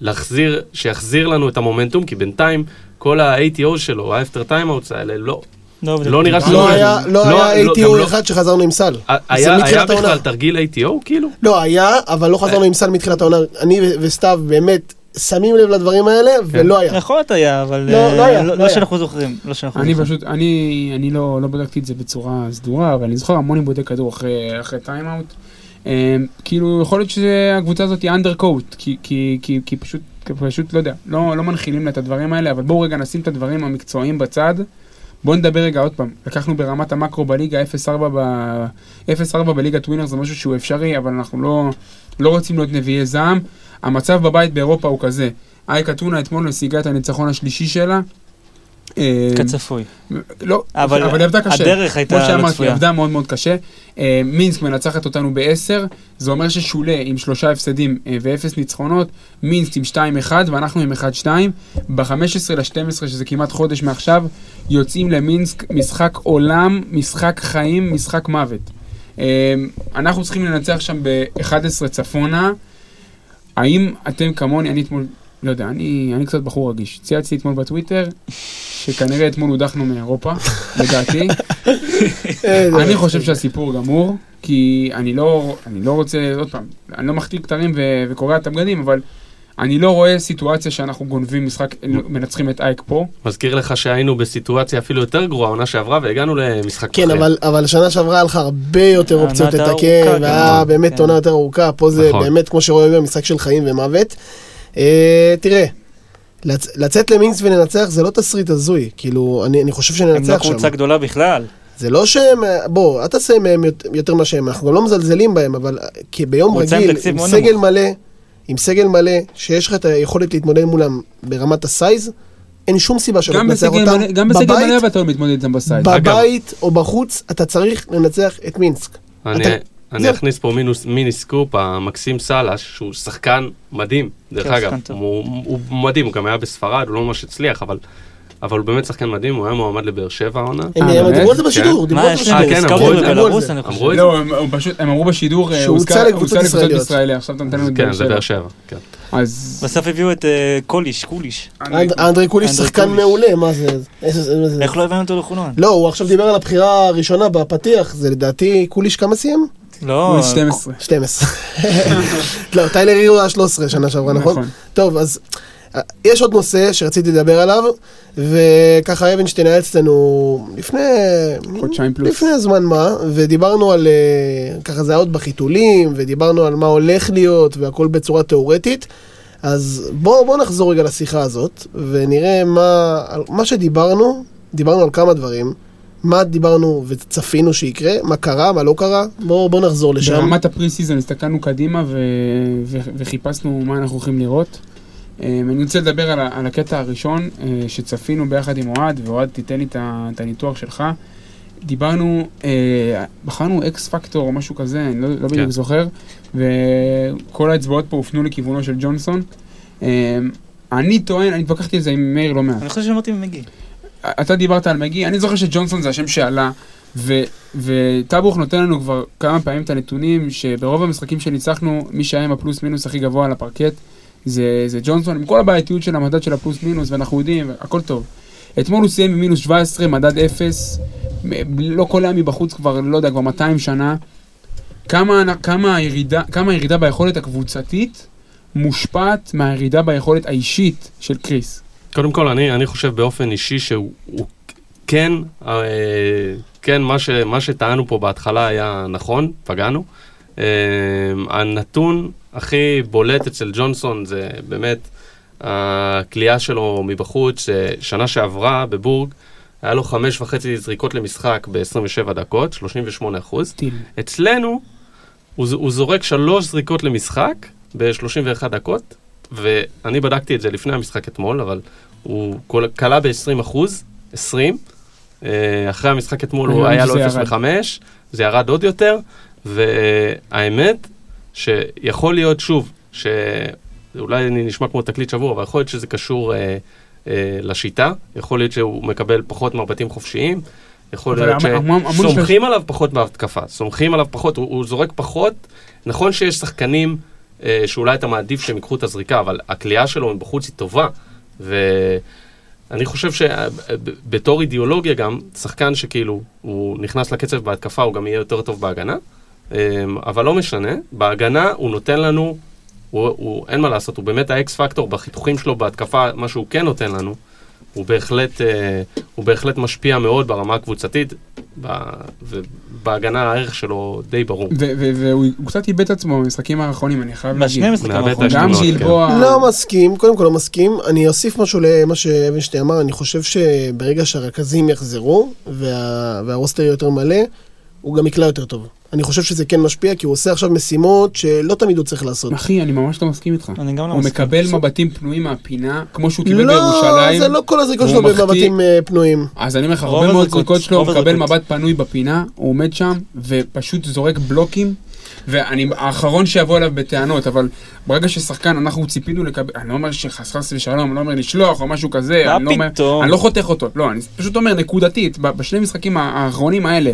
להחזיר, שיחזיר לנו את המומנטום, כי בינתיים כל ה-ATO שלו, ה-after timeouts האלה, לא, לא נראה לא על היה זה. לא לא- היה לא, ATO גם לא- אחד שחזרנו עם סל. היה, היה. בכלל תרגיל ATO כאילו? לא, היה, אבל לא חזרנו עם סל מתחילת העונה. אני וסתיו באמת שמים לב לדברים האלה, ולא היה. יכול להיות היה, אבל לא, אה, לא לא- לא לא. שאנחנו זוכרים. אני. פשוט, אני, אני לא, לא בדקתי את זה בצורה סדורה, אבל אני זוכר המון איבודי כדור אחרי, טיימאוט. אה, כאילו, יכול להיות שהקבוצה הזאת היא undercoached, כי, כי, כי, כי פשוט, לא יודע, לא, לא מנחילים לה את הדברים האלה, אבל בואו רגע נשים את הדברים המקצועיים בצד. בואו נדבר רגע עוד פעם, לקחנו ברמת המקרו בליגה 0-4 ב... 0-4 בליגת ווינר זה משהו שהוא אפשרי, אבל אנחנו לא, לא רוצים להיות נביאי זעם. המצב בבית באירופה הוא כזה, אייק אתונה אתמול משיגה את הניצחון השלישי שלה. אה, כצפוי. לא, אבל אבל היא עבדה קשה. הדרך כמו הייתה לא שאמרתי, היא צפויה. עבדה מאוד מאוד קשה. אה, מינסק מנצחת אותנו ב-10, זה אומר ששולה עם שלושה הפסדים אה, ואפס ניצחונות, מינסק עם 2-1 ואנחנו עם 1-2. ב-15 ל-12, שזה כמעט חודש מעכשיו, יוצאים למינסק משחק עולם, משחק חיים, משחק מוות. אנחנו צריכים לנצח שם ב-11 צפונה. האם אתם כמוני, אני אתמול, לא יודע, אני, אני קצת בחור רגיש. צייצתי אתמול בטוויטר, שכנראה אתמול הודחנו מאירופה, לדעתי. אני חושב שהסיפור גמור, כי אני לא, אני לא רוצה, עוד פעם, אני לא מחטיא כתרים ו- וקורע את הבגדים, אבל אני לא רואה סיטואציה שאנחנו גונבים משחק, מנצחים את אייק פה. מזכיר לך שהיינו בסיטואציה אפילו יותר גרועה עונה שעברה והגענו למשחק כן, אחר. אבל, אבל שנה שעברה היה לך הרבה יותר אופציות לתקן. והיה באמת כן. עונה יותר ארוכה, פה זה נכון. באמת, כמו שרואים, משחק של חיים ומוות. אה, תראה, לצ- לצאת למינקס ולנצח זה לא תסריט הזוי, כאילו, אני, אני חושב הם לא שננצח שם. קבוצה גדולה בכלל. זה לא שהם, אה, בוא, אל תעשה מהם יות- יותר מה שהם, אנחנו גם לא מזלזלים בהם, אבל אה, כי ביום רגיל, עם סגל. מלא, עם סגל מלא, שיש לך את היכולת להתמודד מולם ברמת הסייז, אין שום סיבה שלא תנצח אותם. מלא- גם בסגל בבית, מלא אתה לא מתמודד איתם ב size. אגב- בבית או בחוץ, אתה צריך לנצח את מינסק. אני, אתה- אני. אכניס פה מינוס, מיני סקופ, המקסים סלאש, שהוא שחקן מדהים, דרך כן, אגב, שחקן טוב. הוא, הוא מדהים, הוא גם היה בספרד, הוא לא ממש הצליח, אבל, אבל הוא באמת שחקן מדהים, הוא היה מועמד לבאר שבע העונה. הם אה, הם? דיברו על זה בשידור, דיברו מה, על זה להם אה, בשידור. כן, אמרו את זה? לא, הם, פשוט, הם אמרו בשידור, אה, שהוצע הוזכר- לקבוצות ישראליות. עכשיו אתה נותן לנו את כן, באר זה באר שבע. שבע, כן. אז... בסוף הביאו את אה, קוליש, קוליש. אנד- אנדרי קוליש שחקן. מעולה, מה זה? איך לא הבאנו אותו לחולון? לא, הוא עכשיו דיבר על הבחירה הראשונה בפתיח, זה לדעתי קוליש כמה סיים? לא, הוא 12. 12. לא, טיילר הירו היה 13 שנה שעברה, נכון? נכון. טוב, אז אה, יש עוד נושא שרציתי לדבר עליו, וככה אבנשטיין היה אצלנו לפני... חודשיים פלוס. לפני זמן מה, ודיברנו על... אה, ככה זה היה עוד בחיתולים, ודיברנו על מה הולך להיות, והכל בצורה תיאורטית. אז בואו בוא נחזור רגע לשיחה הזאת, ונראה מה, מה שדיברנו, דיברנו על כמה דברים, מה דיברנו וצפינו שיקרה, מה קרה, מה לא קרה, בואו בוא נחזור לשם. ברמת הפרי סיזון הסתכלנו קדימה ו... ו... וחיפשנו מה אנחנו הולכים לראות. אה, אני רוצה לדבר על, ה... על הקטע הראשון אה, שצפינו ביחד עם אוהד, ואוהד תיתן לי את הניתוח שלך. דיברנו, אה, בחרנו אקס פקטור או משהו כזה, אני לא, לא בדיוק כן. זוכר, וכל האצבעות פה הופנו לכיוונו של ג'ונסון. אה, אני טוען, אני התווכחתי על זה עם מאיר לא מעט. אני חושב שאמרתי ממגי. אתה דיברת על מגי, אני זוכר שג'ונסון זה השם שעלה, וטאבוך נותן לנו כבר כמה פעמים את הנתונים, שברוב המשחקים שניצחנו, מי שהיה עם הפלוס מינוס הכי גבוה על הפרקט, זה, זה ג'ונסון, עם כל הבעייתיות של המדד של הפלוס מינוס, ואנחנו יודעים, הכל טוב. אתמול הוא סיים עם מינוס 17, מדד 0, מ- לא קולע מבחוץ כבר, לא יודע, כבר 200 שנה. כמה, כמה, הירידה, כמה הירידה ביכולת הקבוצתית מושפעת מהירידה ביכולת האישית של קריס. קודם כל, אני, אני חושב באופן אישי שהוא הוא כן, אה, כן, מה, ש, מה שטענו פה בהתחלה היה נכון, פגענו. אה, הנתון הכי בולט אצל ג'ונסון זה באמת הכלייה שלו מבחוץ, ששנה שעברה בבורג, היה לו חמש וחצי זריקות למשחק ב-27 דקות, 38 אחוז. טיל. אצלנו, הוא, הוא זורק שלוש זריקות למשחק ב-31 דקות, ואני בדקתי את זה לפני המשחק אתמול, אבל הוא כל- כלה ב-20 אחוז, 20. אה, אחרי המשחק אתמול הוא היה לו שזה 0 ירד. ו-5, זה ירד עוד יותר, והאמת, שיכול להיות שוב, שאולי אני נשמע כמו תקליט שבור, אבל יכול להיות שזה קשור אה, אה, לשיטה, יכול להיות שהוא מקבל פחות מבטים חופשיים, יכול להיות שסומכים עליו פחות בהתקפה, סומכים עליו פחות, הוא, הוא זורק פחות. נכון שיש שחקנים שאולי אתה מעדיף שהם ייקחו את הזריקה, אבל הכלייה שלו מבחוץ היא טובה. ואני חושב שבתור אידיאולוגיה גם, שחקן שכאילו, הוא נכנס לקצב בהתקפה, הוא גם יהיה יותר טוב בהגנה. אה, אבל לא משנה, בהגנה הוא נותן לנו, הוא, הוא, אין מה לעשות, הוא באמת האקס פקטור בחיתוכים שלו בהתקפה, מה שהוא כן נותן לנו. הוא בהחלט, אה, הוא בהחלט משפיע מאוד ברמה הקבוצתית, ובהגנה הערך שלו די ברור. והוא הוא קצת איבד את עצמו במשחקים האחרונים, אני חייב להגיד. בשני המשחקים האחרונים. גם העשתונות, גלבוע... לא מסכים, קודם כל לא מסכים. אני אוסיף משהו למה שאבנשטיין אמר, אני חושב שברגע שהרכזים יחזרו, וה... והרוסטר יהיה יותר מלא, הוא גם יקלע יותר טוב. אני חושב שזה כן משפיע, כי הוא עושה עכשיו משימות שלא תמיד הוא צריך לעשות. אחי, אני ממש לא מסכים איתך. אני גם לא הוא מסכים. מקבל מבטים פנויים מהפינה, כמו שהוא קיבל לא, בירושלים. זה לא כל הזריקות שלו במבטים אה, פנויים. אז אני אומר לך, הרבה מאוד זריקות שלו, הוא מקבל. מבט פנוי בפינה, הוא עומד שם, ופשוט זורק בלוקים. ואני האחרון שיבוא אליו בטענות, אבל ברגע ששחקן, אנחנו ציפינו לקבל, אני לא אומר שחס חס ושלום, אני לא אומר לשלוח או משהו כזה, אני לא אומר? אני לא חותך אותו, לא, אני פשוט אומר נקודתית, בשני המשחקים האחרונים האלה,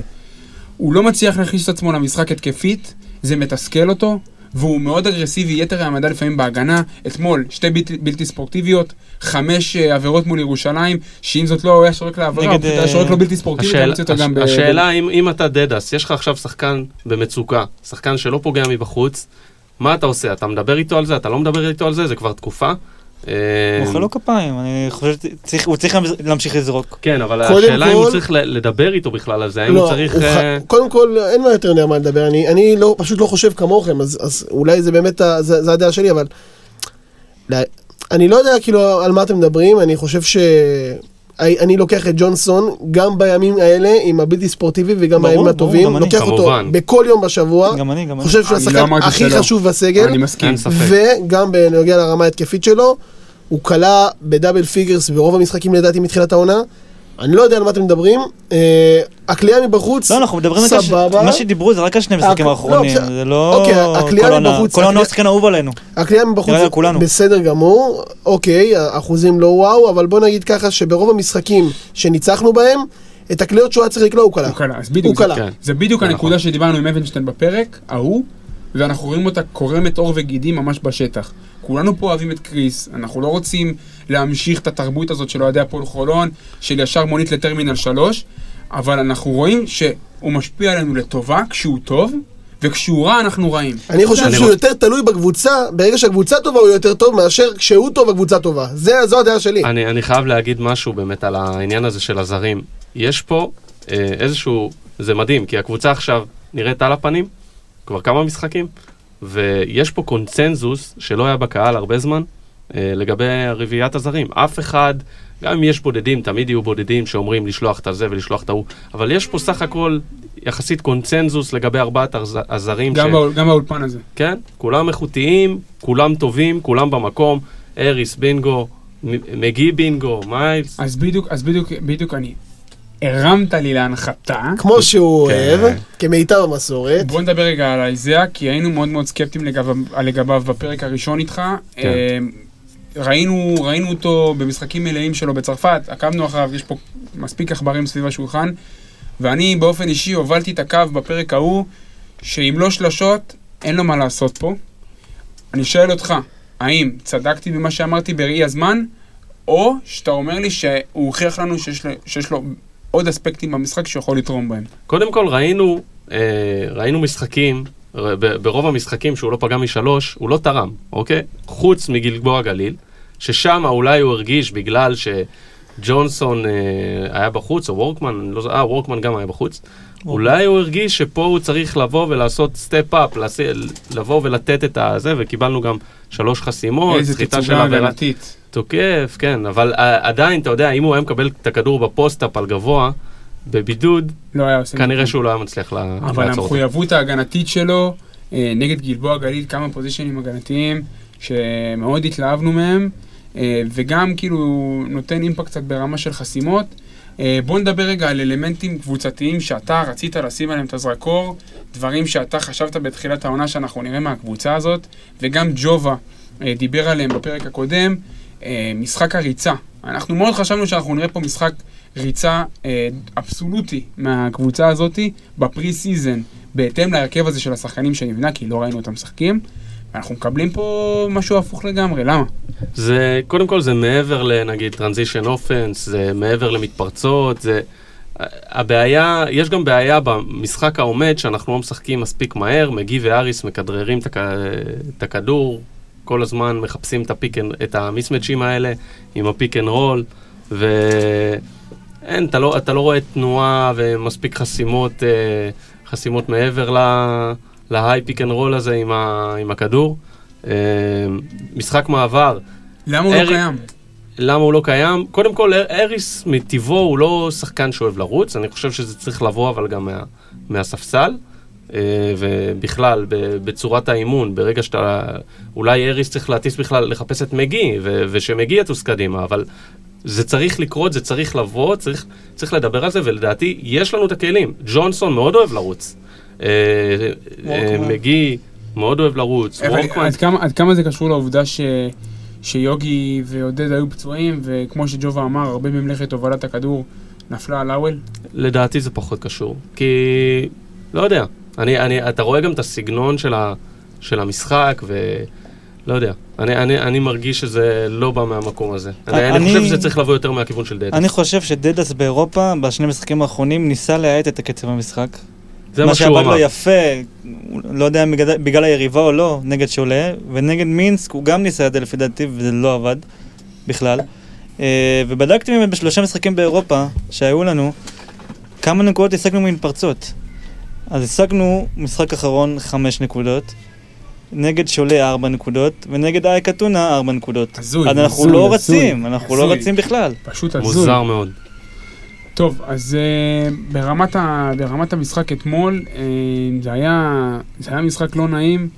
הוא לא מצליח להכניס את עצמו למשחק התקפית, זה מתסכל אותו, והוא מאוד אגרסיבי, יתר העמדה לפעמים בהגנה. אתמול, שתי בלתי, בלתי ספורטיביות, חמש אה, עבירות מול ירושלים, שאם זאת לא, הוא היה שורק לעבירה, הוא נגד, פשוט היה אה, שורק לו בלתי ספורטיבית, השאלה, ומוציא אותו גם ב... השאלה אם, אם אתה דדס, יש לך עכשיו שחקן במצוקה, שחקן שלא פוגע מבחוץ, מה אתה עושה? אתה מדבר איתו על זה? אתה לא מדבר איתו על זה? זה כבר תקופה. הוא אוכל לו כפיים, אני חושב שהוא צריך להמשיך לזרוק. כן, אבל השאלה אם הוא צריך לדבר איתו בכלל על זה, האם לא, הוא צריך... אה, קודם כל, אין מה יותר מה לדבר, אני, אני לא, פשוט לא חושב כמוכם, אז, אז אולי זה באמת, זה, זה הדעה שלי, אבל... לא, אני לא יודע כאילו על מה אתם מדברים, אני חושב ש... אני לוקח את ג'ונסון גם בימים האלה עם הבלתי ספורטיבי וגם ברור, בימים ברור, הטובים, אני. לוקח אותו כמובן. בכל יום בשבוע, גם אני, גם אני. חושב שהוא לא השחקן הכי שלא. חשוב בסגל, אני מסכים. וגם בנוגע לרמה ההתקפית שלו, הוא קלע ב double figures ברוב המשחקים לדעתי מתחילת העונה. אני לא יודע על מה אתם מדברים. אה, הכלייה מבחוץ, לא, אנחנו מדברים על... סבבה. מה שדיברו זה רק על שני המשחקים לא, האחרונים, בסדר. זה לא... אוקיי, כל עונה- מבחוץ, כל העונה שחקן אהוב עלינו. הכלייה מבחוץ. בסדר גמור, אוקיי, האחוזים לא וואו, אבל בוא נגיד ככה שברוב המשחקים שניצחנו בהם, את הקליעות שהוא היה צריך לקלוע הוא קלע. הוא קלע, אז הוא בדיוק, זה-. כן. זה בדיוק הנקודה נכון. שדיברנו עם אבנשטיין בפרק, ההוא, ואנחנו רואים אותה קורמת עור וגידים ממש בשטח. כולנו פה אוהבים את קריס, אנחנו לא רוצים להמשיך את התרבות הזאת של אוהדי הפועל חולון, של ישר מונית לטרמינל 3, אבל אנחנו רואים שהוא משפיע עלינו לטובה כשהוא טוב, וכשהוא רע אנחנו רעים. אני חושב שהוא יותר תלוי בקבוצה, ברגע שהקבוצה טובה הוא יותר טוב מאשר כשהוא טוב הקבוצה טובה. זה, זו הדעה שלי. אני, אני חייב להגיד משהו באמת על העניין הזה של הזרים. יש פה אה, איזשהו, זה מדהים, כי הקבוצה עכשיו נראית על הפנים, כבר כמה משחקים, ויש פה קונצנזוס שלא היה בקהל הרבה זמן, אה, לגבי רביעיית הזרים. אף אחד, גם אם יש בודדים, תמיד יהיו בודדים שאומרים לשלוח את הזה ולשלוח את ההוא, אבל יש פה סך הכל יחסית קונצנזוס לגבי ארבעת הז- הזרים. גם, באול, גם באולפן הזה. כן, כולם איכותיים, כולם טובים, כולם במקום. אריס בינגו, מגי בינגו, מיילס. אז בדיוק, אז בדיוק, בדיוק אני. הרמת לי להנחתה. כמו שהוא כן. אוהב, כמיטב המסורת. בוא נדבר רגע על איזאה, כי היינו מאוד מאוד סקפטיים לגביו, לגביו בפרק הראשון איתך. כן. אה, ראינו, ראינו אותו במשחקים מלאים שלו בצרפת, עקבנו אחריו, יש פה מספיק עכברים סביב השולחן, ואני באופן אישי הובלתי את הקו בפרק ההוא, שאם לא שלשות, אין לו מה לעשות פה. אני שואל אותך, האם צדקתי במה שאמרתי בראי הזמן, או שאתה אומר לי שהוא הוכיח לנו שיש לו, שיש לו עוד אספקטים במשחק שיכול לתרום בהם. קודם כל ראינו, אה, ראינו משחקים, ר- ב- ברוב המשחקים שהוא לא פגע משלוש, הוא לא תרם, אוקיי? חוץ מגלבוע גליל, ששם אולי הוא הרגיש בגלל שג'ונסון אה, היה בחוץ, או וורקמן, אני לא זוכר, אה, וורקמן גם היה בחוץ. אולי הוא הרגיש שפה הוא צריך לבוא ולעשות step up, לבוא ולתת את הזה, וקיבלנו גם שלוש חסימות, איזה סחיטה של תצוגה עבירת הגנתית. תוקף, כן, אבל עדיין, אתה יודע, אם הוא היה מקבל את הכדור ב post-up על גבוה, בבידוד, לא כנראה. שהוא לא היה מצליח לה- אבל לעצור אותו. המחויבות ההגנתית שלו אה, נגד גלבוע גליל, כמה פוזיישנים הגנתיים שמאוד התלהבנו מהם, אה, וגם כאילו נותן אימפקט קצת ברמה של חסימות. אה, בוא נדבר רגע על אלמנטים קבוצתיים שאתה רצית לשים עליהם את הזרקור, דברים שאתה חשבת בתחילת העונה שאנחנו נראה מהקבוצה הזאת, וגם ג'ובה דיבר עליהם בפרק הקודם, אה, משחק הריצה. אנחנו מאוד חשבנו שאנחנו נראה פה משחק ריצה אה, אבסולוטי מהקבוצה הזאתי ב pre season, בהתאם להרכב הזה של השחקנים שנבנה, כי לא ראינו אותם משחקים. ואנחנו מקבלים פה משהו הפוך לגמרי, למה? זה, קודם כל זה מעבר לנגיד transition offense, זה מעבר למתפרצות, זה... הבעיה, יש גם בעיה במשחק העומד שאנחנו לא משחקים מספיק מהר, מגי ואריס מכדררים את את הכדור, כל הזמן מחפשים את, ה pick, את ה mismatch ים האלה עם ה pick and roll, ואין, אתה לא, אתה לא רואה תנועה ומספיק חסימות, אה, חסימות מעבר ל- ל high pick and roll הזה עם, ה, עם הכדור. אה, משחק מעבר, למה הוא לא אריק- קיים? למה הוא לא קיים? קודם כל, אריס מטבעו הוא לא שחקן שאוהב לרוץ, אני חושב שזה צריך לבוא אבל גם מה, מהספסל. אה, ובכלל, בצורת האימון, ברגע שאתה... אולי אריס צריך להטיס בכלל, לחפש את מגי, ו- ושמגי יטוס קדימה, אבל זה צריך לקרות, זה צריך לבוא, צריך, צריך לדבר על זה, ולדעתי, יש לנו את הכלים. ג'ונסון מאוד אוהב לרוץ. אה, אה. מגי מאוד אוהב לרוץ. עד כמה, עד כמה זה קשור לעובדה ש, שיוגי ועודד היו פצועים, וכמו שג'ובה אמר, הרבה ממלאכת הובלת הכדור נפלה על האוול? לדעתי זה פחות קשור. כי, לא יודע, אני, אני, אתה רואה גם את הסגנון של, ה, של המשחק, ולא יודע. אני, אני, אני מרגיש שזה לא בא מהמקום הזה. אני, אני אני- חושב שזה צריך לבוא יותר מהכיוון של דדס. אני חושב שדדס באירופה, בשני המשחקים האחרונים, ניסה להאט את הקצב המשחק. זה מה שהוא שעבד אמר. לו יפה, לא יודע אם בגלל, בגלל היריבה או לא, נגד שולה, ונגד מינסק הוא גם ניסה את זה לפי דעתי, וזה לא עבד בכלל. אה, ובדקתי באמת בשלושה משחקים באירופה שהיו לנו, כמה נקודות השגנו ממתפרצות. אז השגנו משחק אחרון חמש נקודות, נגד שולה ארבע נקודות, ונגד אייק אתונה ארבע נקודות. הזוי, אז אנחנו הזוי, לא הזוי, רצים, אנחנו לא הזוי. רצים בכלל. פשוט הזוי. מוזר מאוד. טוב, אז uh, ברמת, ה, ברמת המשחק אתמול, uh, זה, היה, זה היה משחק לא נעים.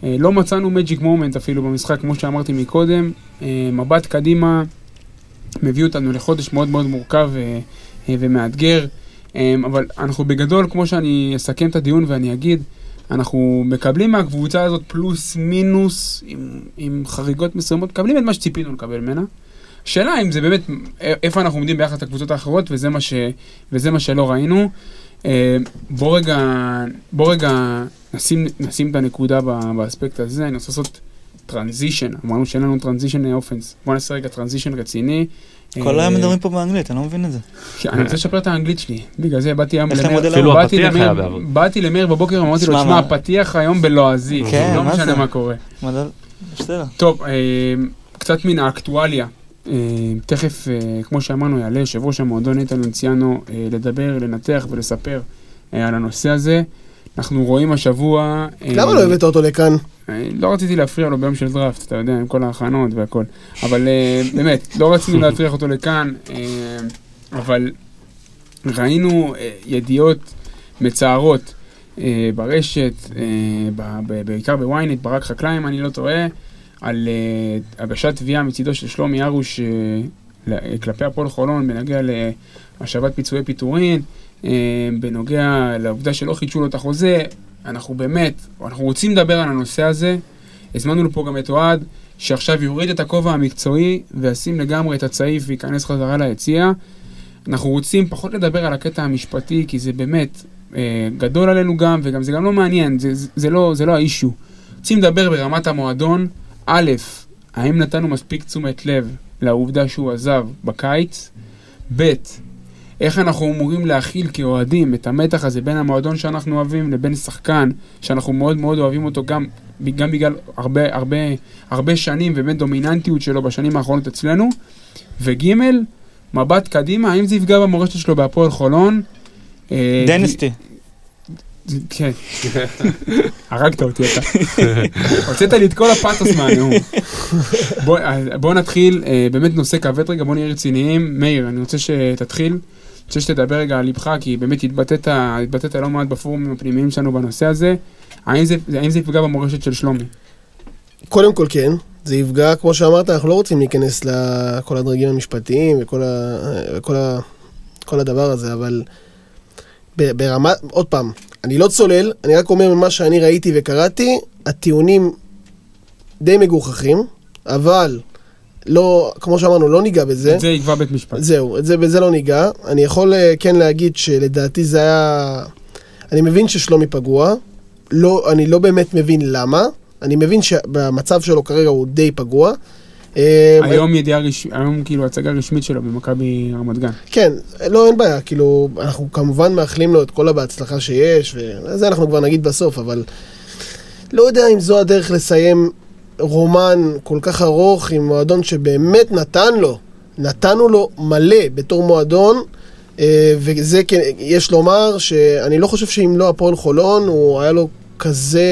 Uh, לא מצאנו מג'יק מומנט אפילו במשחק, כמו שאמרתי מקודם. Uh, מבט קדימה מביא אותנו לחודש מאוד מאוד מורכב uh, uh, ומאתגר. Um, אבל אנחנו בגדול, כמו שאני אסכם את הדיון ואני אגיד, אנחנו מקבלים מהקבוצה הזאת פלוס מינוס, עם, עם חריגות מסוימות, מקבלים את מה שציפינו לקבל ממנה. השאלה אם זה באמת, איפה אנחנו עומדים ביחס לקבוצות האחרות, וזה מה, ש, וזה מה שלא ראינו. אה, בוא רגע, בוא רגע נשים, נשים את הנקודה באספקט הזה, אני רוצה לעשות transition, אמרנו שאין לנו transition offense, בוא נעשה רגע transition רציני. כל אה, היום מדברים פה באנגלית, אני לא מבין את זה. אני רוצה לשפר את האנגלית שלי, בגלל זה באתי היום למאיר, באתי הפתיח למאיר- היה בעבר. באתי למאיר בבוקר, אמרתי לו, שמע, הפתיח היום בלועזי, כן, לא משנה? מה קורה. טוב, אה, קצת מן האקטואליה. אה, תכף, אה, כמו שאמרנו, יעלה יושב ראש המועדון איתן לנציאנו אה, לדבר, לנתח ולספר אה, על הנושא הזה. אנחנו רואים השבוע... אה, למה לא הבאת אותו לכאן? לא רציתי להפריע לו ביום של דראפט, אתה יודע, עם כל ההכנות והכל. אבל אה, באמת, לא רצינו להטריח אותו לכאן, אה, אבל ראינו אה, ידיעות מצערות ברשת, בעיקר בוויינט, ברק חקלאי, אם אני לא טועה, על הגשת תביעה מצידו של שלומי ארוש כלפי הפועל חולון בנוגע להשבת פיצויי פיטורין, בנוגע לעובדה שלא חידשו לו את החוזה. אנחנו באמת, אנחנו רוצים לדבר על הנושא הזה. הזמנו לפה גם את אוהד, שעכשיו יוריד את הכובע המקצועי וישים לגמרי את הצעיף וייכנס חזרה ליציע. אנחנו רוצים פחות לדבר על הקטע המשפטי, כי זה באמת אה, גדול עלינו גם, וגם זה גם לא מעניין, זה, זה, זה, לא, זה לא ה issue. רוצים לדבר ברמת המועדון, א', האם נתנו מספיק תשומת לב לעובדה שהוא עזב בקיץ? ב', איך אנחנו אמורים להכיל כאוהדים את המתח הזה בין המועדון שאנחנו אוהבים לבין שחקן שאנחנו מאוד מאוד אוהבים אותו גם, גם בגלל הרבה, הרבה, הרבה שנים ובין דומיננטיות שלו בשנים האחרונות אצלנו. וג' מבט קדימה, האם זה יפגע במורשת שלו בהפועל חולון? אה, דנסטי. כן. הרגת אותי אתה. הוצאת לי את כל הפאתוס מהנאום. בוא- בוא נתחיל, אה, באמת נושא כבד רגע, בוא נהיה רציניים. מאיר, אני רוצה שתתחיל. רוצה שתדבר רגע על ליבך, כי באמת התבטאת, התבטאת לא מעט בפורומים הפנימיים שלנו בנושא הזה. האם זה, האם זה יפגע במורשת של שלומי? קודם כל כן, זה יפגע, כמו שאמרת, אנחנו לא רוצים להיכנס לכל הדרגים המשפטיים וכל, ה, וכל ה, כל הדבר הזה, אבל ברמה, עוד פעם, אני לא צולל, אני רק אומר ממה שאני ראיתי וקראתי, הטיעונים די מגוחכים, אבל לא, כמו שאמרנו, לא ניגע בזה. את זה יקבע בית משפט. זהו, את זה, בזה לא ניגע. אני יכול אה, כן להגיד שלדעתי זה היה... אני מבין ששלומי פגוע, לא, אני לא באמת מבין למה. אני מבין שבמצב שלו כרגע הוא די פגוע. אה, היום ידיעה רשמית, היום כאילו הצגה רשמית שלו במכבי רמת גן. כן, לא, אין בעיה, כאילו, אנחנו כמובן מאחלים לו את כל הבהצלחה שיש, וזה אנחנו כבר נגיד בסוף, אבל לא יודע אם זו הדרך לסיים רומן כל כך ארוך עם מועדון שבאמת נתן לו, נתנו לו מלא בתור מועדון, אה, וזה כן, יש לומר שאני לא חושב שאם לא הפועל חולון, הוא היה לו כזה,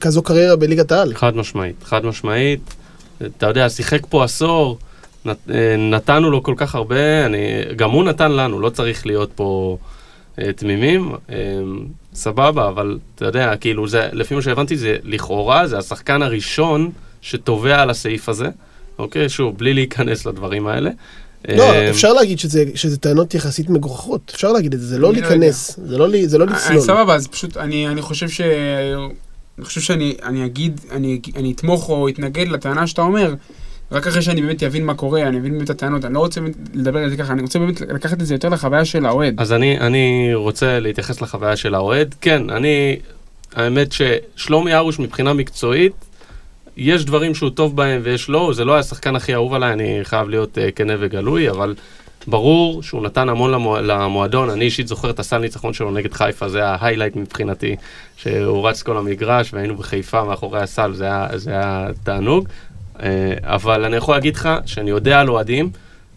כזו קריירה בליגת העל. חד משמעית, חד משמעית. אתה יודע, שיחק פה עשור, נת, אה, נתנו לו כל כך הרבה, אני, גם הוא נתן לנו, לא צריך להיות פה אה, תמימים. אה, סבבה, אבל אתה יודע, כאילו, זה, לפי מה שהבנתי, זה לכאורה, זה השחקן הראשון שתובע על הסעיף הזה. אוקיי, שוב, בלי להיכנס לדברים האלה. לא, אה, אפשר להגיד שזה, שזה טענות יחסית מגוחכות, אפשר להגיד את זה, זה לא לא להיכנס, זה לא, זה לא אני לצלול. סבבה, אז פשוט אני, אני חושב ש... אני חושב שאני אני אגיד, אני, אני אתמוך או אתנגד לטענה שאתה אומר, רק אחרי שאני באמת אבין מה קורה, אני אבין באמת את הטענות, אני לא רוצה לדבר על זה ככה, אני רוצה באמת לקחת את זה יותר לחוויה של האוהד. אז אני, אני רוצה להתייחס לחוויה של האוהד. כן, אני, האמת ששלומי ארוש מבחינה מקצועית, יש דברים שהוא טוב בהם ויש לא, זה לא השחקן הכי אהוב עליי, אני חייב להיות uh, כנה וגלוי, אבל ברור שהוא נתן המון למוע, למועדון, אני אישית זוכר את הסל ניצחון שלו נגד חיפה, זה ההיילייט מבחינתי, שהוא רץ כל המגרש והיינו בחיפה מאחורי הסל, זה היה, זה היה תענוג. Uh, אבל אני יכול להגיד לך שאני יודע על אוהדים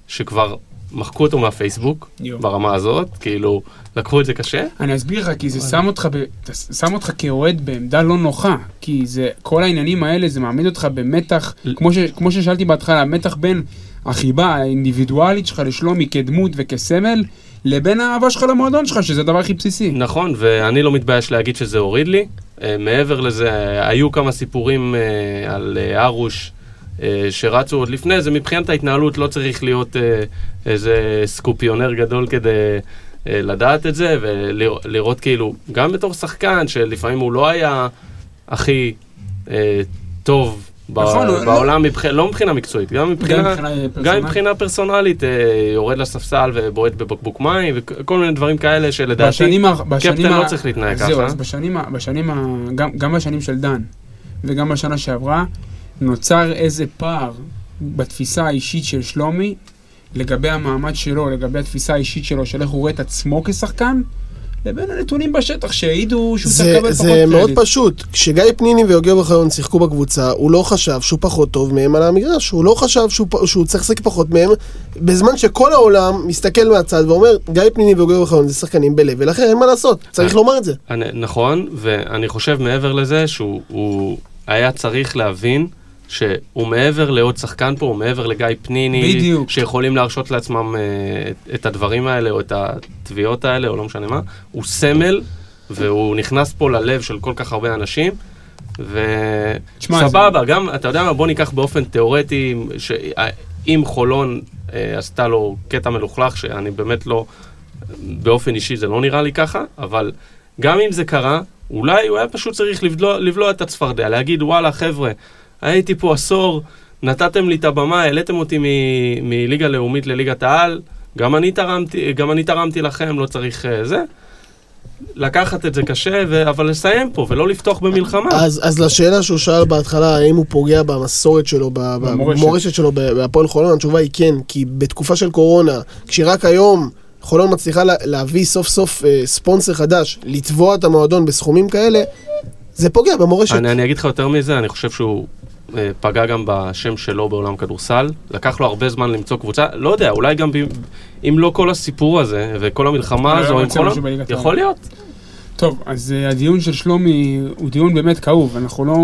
שכבר מחקו אותו מהפייסבוק, יו. ברמה הזאת, כאילו, לקחו את זה קשה. אני אסביר לך, כי זה שם אותך, ב, שם אותך כאוהד בעמדה לא נוחה, כי זה, כל העניינים האלה, זה מעמיד אותך במתח, כמו, ש, כמו ששאלתי בהתחלה, מתח בין החיבה האינדיבידואלית שלך לשלומי כדמות וכסמל, לבין האהבה שלך למועדון שלך, שזה הדבר הכי בסיסי. נכון, ואני לא מתבייש להגיד שזה הוריד לי. אה, מעבר לזה, אה, היו כמה סיפורים אה, על אה, ארוש אה, שרצו עוד לפני זה. מבחינת ההתנהלות לא צריך להיות אה, איזה סקופיונר גדול כדי אה, לדעת את זה, ולראות כאילו, גם בתור שחקן, שלפעמים הוא לא היה הכי אה, טוב. ב- נכון, הוא- בעולם, מבח... לא מבחינה מקצועית, גם מבחינה, גם מבחינה גם פרסונלית. מבחינה פרסונלית, אה, יורד לספסל ובועט בבקבוק מים, וכל מיני דברים כאלה שלדעתי... קפטן ה- לא צריך להתנהג זהו, ככה. אז בשנים, בשנים ה... גם, גם בשנים של דן וגם בשנה שעברה, נוצר איזה פער בתפיסה האישית של שלומי לגבי המעמד שלו, לגבי התפיסה האישית שלו, של איך הוא רואה את עצמו כשחקן, לבין הנתונים בשטח שהעידו שהוא צריך זה, לקבל פחות זה מאוד קרדיט. פשוט, כשגיא פניני ויוגב אוחיון שיחקו בקבוצה, הוא לא חשב שהוא פחות טוב מהם על המגרש, הוא לא חשב שהוא, שהוא צריך לשחק פחות מהם, בזמן שכל העולם מסתכל מהצד ואומר, גיא פניני ויוגב אוחיון זה שחקנים ב-level אחר, אין מה לעשות, צריך אה. לומר את זה. אני, נכון, ואני חושב מעבר לזה שהוא הוא היה צריך להבין שהוא מעבר לעוד שחקן פה, הוא מעבר לגיא פניני, בדיוק. שיכולים להרשות לעצמם אה, את, הדברים האלה, או את התביעות האלה, או לא משנה מה, הוא סמל, והוא נכנס פה ללב של כל כך הרבה אנשים, זה- וסבבה, גם, אתה יודע מה, בוא ניקח באופן תיאורטי, שאם חולון אה, עשתה לו קטע מלוכלך, שאני באמת לא, באופן אישי זה לא נראה לי ככה, אבל גם אם זה קרה, אולי הוא היה פשוט צריך לבלוע, לבלוע את הצפרדע, להגיד וואלה חבר'ה, הייתי פה עשור, נתתם לי את הבמה, העליתם אותי מ- מליגה לאומית לליגת העל, גם אני תרמתי, גם אני תרמתי לכם, לא צריך אה, זה. לקחת את זה קשה, ו... אבל לסיים פה, ולא לפתוח במלחמה. אז, אז לשאלה שהוא שאל בהתחלה, האם הוא פוגע במסורת שלו, במורשת. במורשת שלו בהפועל חולון, התשובה היא כן, כי בתקופה של קורונה, כשרק היום חולון מצליחה לה, להביא סוף סוף אה, ספונסר חדש, לתבוע את המועדון בסכומים כאלה, זה פוגע במורשת. אני, אני אגיד לך יותר מזה, אני חושב שהוא אה, פגע גם בשם שלו בעולם כדורסל. לקח לו הרבה זמן למצוא קבוצה, לא יודע, אולי גם ב, אם לא כל הסיפור הזה וכל המלחמה הזו, עם כל... יכול להיות. טוב, אז uh, הדיון של שלומי הוא דיון באמת כאוב. אנחנו לא,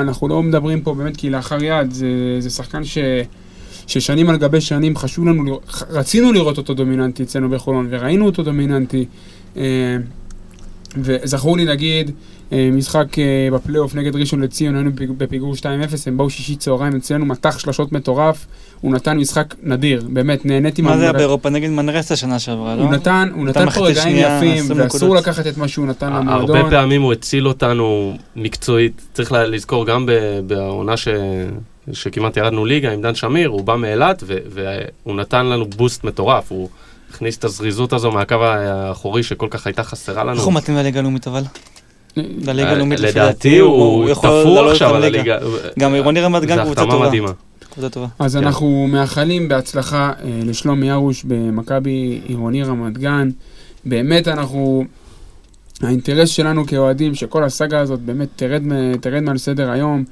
אנחנו לא מדברים פה באמת כלאחר יד. זה, זה שחקן ש, ששנים על גבי שנים חשוב לנו, רצינו לראות אותו דומיננטי אצלנו בחולון, וראינו אותו דומיננטי. Uh, וזכור לי נגיד, אה, משחק אה, בפלייאוף נגד ראשון לציון, היינו בפיג- בפיגור 2-0, הם באו שישי צהריים אצלנו, מתח שלשות מטורף, הוא נתן משחק נדיר, באמת, נהניתי מה זה היה באירופה נגד מנרסה שנה שעברה, לא? הוא נתן, הוא נתן פה רגעים יפים, 20 ואסור. לקחת את מה שהוא נתן למועדון. הרבה פעמים הוא הציל אותנו מקצועית. צריך לזכור גם ב- בעונה ש... שכמעט ירדנו ליגה עם דן שמיר, הוא בא מאילת והוא נתן לנו בוסט מטורף. הוא הכניס את הזריזות הזו מהקו האחורי שכל כך הייתה חסרה לנו. איך הוא מתאים לליגה הלאומית אבל? לליגה אה, הלאומית לפי לדעתי הוא יכול תפור לעלות עכשיו על לליגה. הליגה. גם עירוני רמת גן קבוצה טובה. אז כן. אנחנו מאחלים בהצלחה אה, לשלומי ארוש במכבי עירוני רמת גן. באמת אנחנו, האינטרס שלנו כאוהדים, שכל הסאגה הזאת באמת תרד, תרד מעל סדר היום.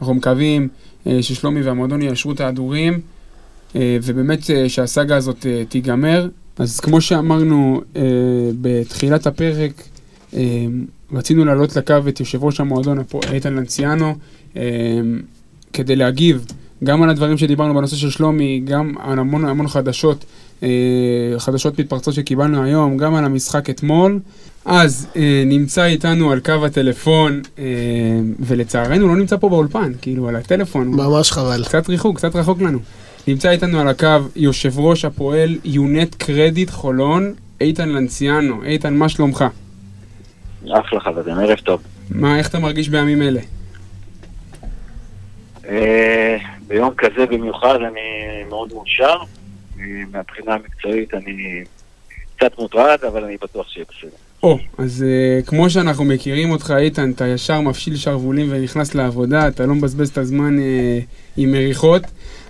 אנחנו מקווים אה, ששלומי והמועדון יאשרו את ההדורים, ובאמת שהסאגה הזאת תיגמר. אז כמו שאמרנו בתחילת הפרק, רצינו להעלות לקו את יושב ראש המועדון הפו- איתן לנציאנו, אה, כדי להגיב גם על הדברים שדיברנו בנושא של שלומי, גם על המון המון חדשות, אה, חדשות מתפרצות שקיבלנו היום, גם על המשחק אתמול. אז אה, נמצא איתנו על קו הטלפון, ולצערנו לא נמצא פה באולפן, כאילו על הטלפון, ממש חבל. קצת ריחוק, קצת רחוק לנו. נמצא איתנו על הקו יושב ראש הפועל יונט קרדיט חולון, איתן לנציאנו. איתן, מה שלומך? אחלה חברים, ערב טוב. מה, איך אתה מרגיש בימים אלה? אה, ביום כזה במיוחד אני מאוד מאושר. אה, מהבחינה המקצועית אני קצת מוטרד, אבל אני בטוח שיהיה בסדר. או, אז uh, כמו שאנחנו מכירים אותך, איתן, אתה ישר מפשיל שרוולים ונכנס לעבודה, אתה לא מבזבז את הזמן uh, עם מריחות.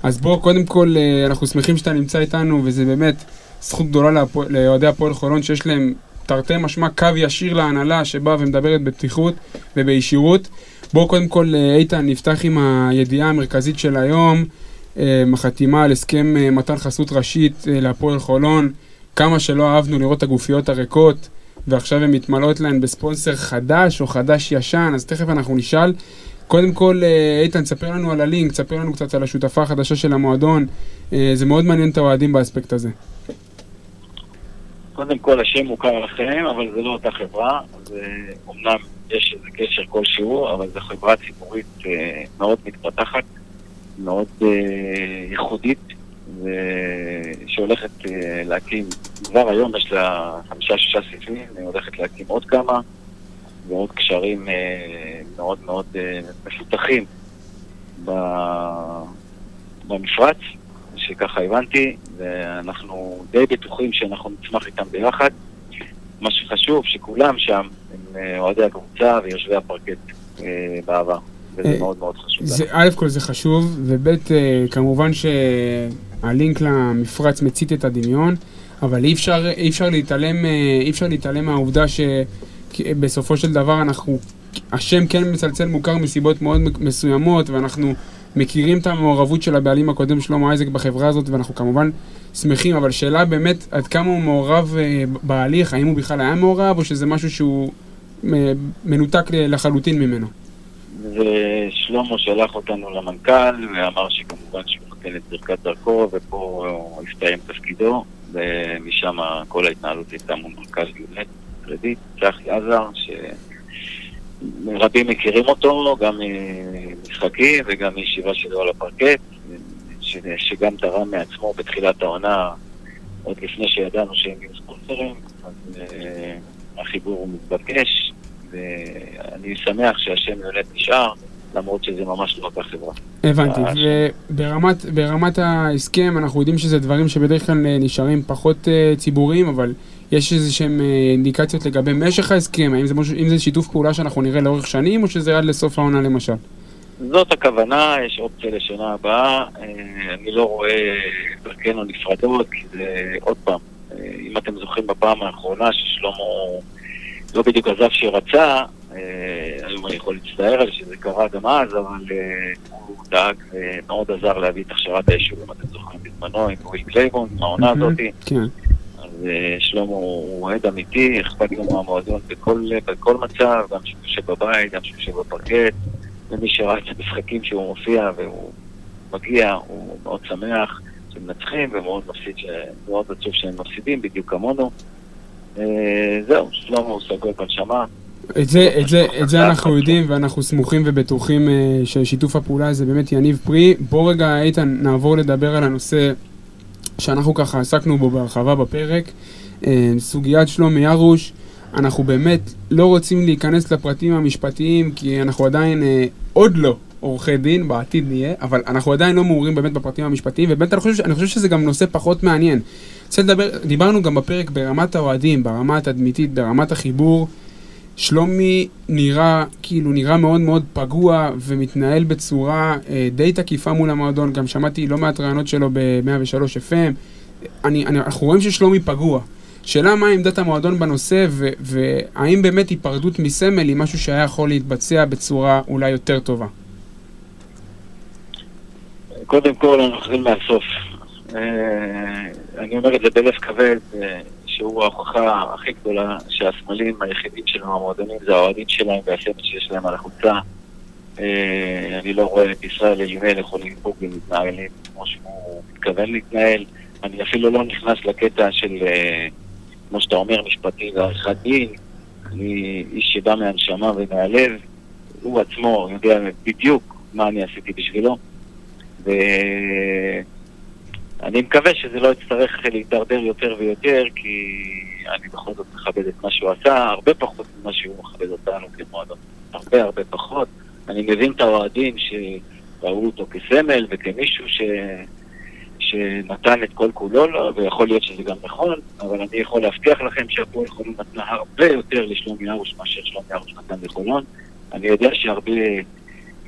אז בוא, קודם כל, uh, אנחנו שמחים שאתה נמצא איתנו, וזה באמת זכות גדולה לאוהדי הפועל חולון, שיש להם תרתי משמע קו ישיר להנהלה, שבאה ומדברת בפתיחות ובישירות. בוא, קודם כל, uh, איתן, נפתח עם הידיעה המרכזית של היום, uh, החתימה על הסכם uh, מתן חסות ראשית להפועל חולון. כמה שלא אהבנו לראות את הגופיות הריקות. ועכשיו הן מתמלאות להן בספונסר חדש או חדש-ישן, אז תכף אנחנו נשאל. קודם כל, אה, איתן, ספר לנו על הלינק, ספר לנו קצת על השותפה החדשה של המועדון. אה, זה מאוד מעניין את האוהדים באספקט הזה. קודם כל השם מוכר לכם, אבל זה לא אותה חברה. זה אומנם יש איזה קשר כלשהו, אבל זו חברה ציבורית אה, מאוד מתפתחת, מאוד אה, ייחודית, ושהולכת אה, להקים, כבר היום יש לה חמישה-שישה סעיפים, היא הולכת להקים עוד כמה, ועוד קשרים אה, מאוד מאוד אה, מפותחים במפרץ, שככה הבנתי, ואנחנו די בטוחים שאנחנו נצמח איתם ביחד. מה שחשוב, שכולם שם הם אה, אוהדי הקבוצה ויושבי הפרקט אה, בעבר, וזה אה, מאוד מאוד חשוב. זה. א' כל זה חשוב, וב' כמובן שהלינק למפרץ מצית את הדמיון, אבל אי אפשר, אי אפשר להתעלם, אי אפשר להתעלם מהעובדה שבסופו של דבר אנחנו, השם כן מצלצל מוכר מסיבות מאוד מסוימות, ואנחנו מכירים את המעורבות של הבעלים הקודם שלמה אייזק בחברה הזאת, ואנחנו כמובן שמחים, אבל שאלה באמת עד כמה הוא מעורב אה, בהליך, האם הוא בכלל היה מעורב, או שזה משהו שהוא אה, מנותק לחלוטין ממנו. ושלמה שלח אותנו למנכ"ל, ואמר שכמובן שהוא נותן את ברכת דרכו, ופה הוא הסתיים תפקידו, ומשם כל ההתנהלות הייתה מול מנכ"ל יונט קרדיט, צחי עזר, שרבים מכירים אותו, גם ממשחקים וגם מישיבה שלו על הפרקט, ש... שגם תרם מעצמו בתחילת העונה, עוד לפני שידענו שהם יהיו ספונסרים, אז uh, החיבור הוא מתבקש, ואני שמח שהשם יונט נשאר, למרות שזה ממש לא אותה חברה. הבנתי, אה, וברמת ברמת ההסכם אנחנו יודעים שזה דברים שבדרך כלל אה, נשארים פחות ציבוריים, אבל יש איזה שהם אה, אינדיקציות לגבי משך ההסכם, האם זה, משהו, אם זה שיתוף פעולה שאנחנו נראה לאורך שנים, או שזה עד לסוף העונה למשל? זאת הכוונה, יש אופציה לשנה הבאה, אה, אני לא רואה דרכנו נפרדות, כי זה עוד פעם, אה, אם אתם זוכרים בפעם האחרונה ששלמה לא בדיוק עזב שרצה, אה, היום אני יכול להצטער על שזה קרה גם אז, אבל אה, הוא דאג ומאוד עזר להביא את הכשרת היישוב, אם אתם זוכרים בזמנו, עם וויל קלייבון, עם העונה מהמם. הזאתי. כן. אז אה, שלמה הוא אוהד אמיתי, אכפת לו מהמועדון בכל, בכל מצב, גם כשהוא יושב בבית, גם כשהוא יושב בפרקט, ומי שראה את המשחקים שהוא מופיע והוא מגיע, הוא מאוד שמח שהם מנצחים ומאוד מפסיד, ש... מאוד עצוב שהם מפסידים, בדיוק כמונו. אה, זהו, שלמה הוא סגול בנשמה. את זה, את זה, את זה אנחנו יודעים ואנחנו סמוכים ובטוחים אה, ששיתוף הפעולה הזה באמת יניב פרי. בוא רגע, איתן, נעבור לדבר על הנושא שאנחנו ככה עסקנו בו בהרחבה בפרק. אה, סוגיית שלומי ארוש, אנחנו באמת לא רוצים להיכנס לפרטים המשפטיים כי אנחנו עדיין אה, עוד לא עורכי דין, בעתיד נהיה, אבל אנחנו עדיין לא מעורים באמת בפרטים המשפטיים, ובאמת אני חושב, אני חושב שזה גם נושא פחות מעניין. רוצה לדבר, דיברנו גם בפרק ברמת האוהדים, ברמה התדמיתית, ברמת החיבור. שלומי נראה, כאילו, נראה מאוד מאוד פגוע ומתנהל בצורה אה, די תקיפה מול המועדון. גם שמעתי לא מעט רעיונות שלו ב-103 FM. אני, אני, אנחנו רואים ששלומי פגוע. שאלה מה עמדת המועדון בנושא, ו- והאם באמת היפרדות מסמל היא משהו שהיה יכול להתבצע בצורה אולי יותר טובה. קודם כל, אנחנו נתחיל מהסוף. אה, אני אומר את זה בלב כבד, אה, שהוא ההוכחה הכי גדולה שהסמלים היחידים שלנו, המועדונים, זה האוהדים שלהם והסמל שיש להם על החולצה. אה, אני לא רואה את ישראל אלימל יכול לנהוג ומתנהלים כמו שהוא מתכוון להתנהל. אני אפילו לא נכנס לקטע של, אה, כמו שאתה אומר, משפטי ועריכת דין. אני איש שבא מהנשמה ומהלב. הוא עצמו יודע בדיוק מה אני עשיתי בשבילו. ואני מקווה שזה לא יצטרך להידרדר יותר ויותר, כי אני בכל זאת מכבד את מה שהוא עשה, הרבה פחות ממה שהוא מכבד אותנו כמועדון. הרבה הרבה פחות. אני מבין את האוהדים שראו אותו כסמל וכמישהו ש... שנתן את כל כולו לו, ויכול להיות שזה גם נכון, אבל אני יכול להבטיח לכם שהפועל חולון נתנה הרבה יותר לשלומי ארוש מאשר שלומי ארוש נתן לחולון. אני יודע שהרבה,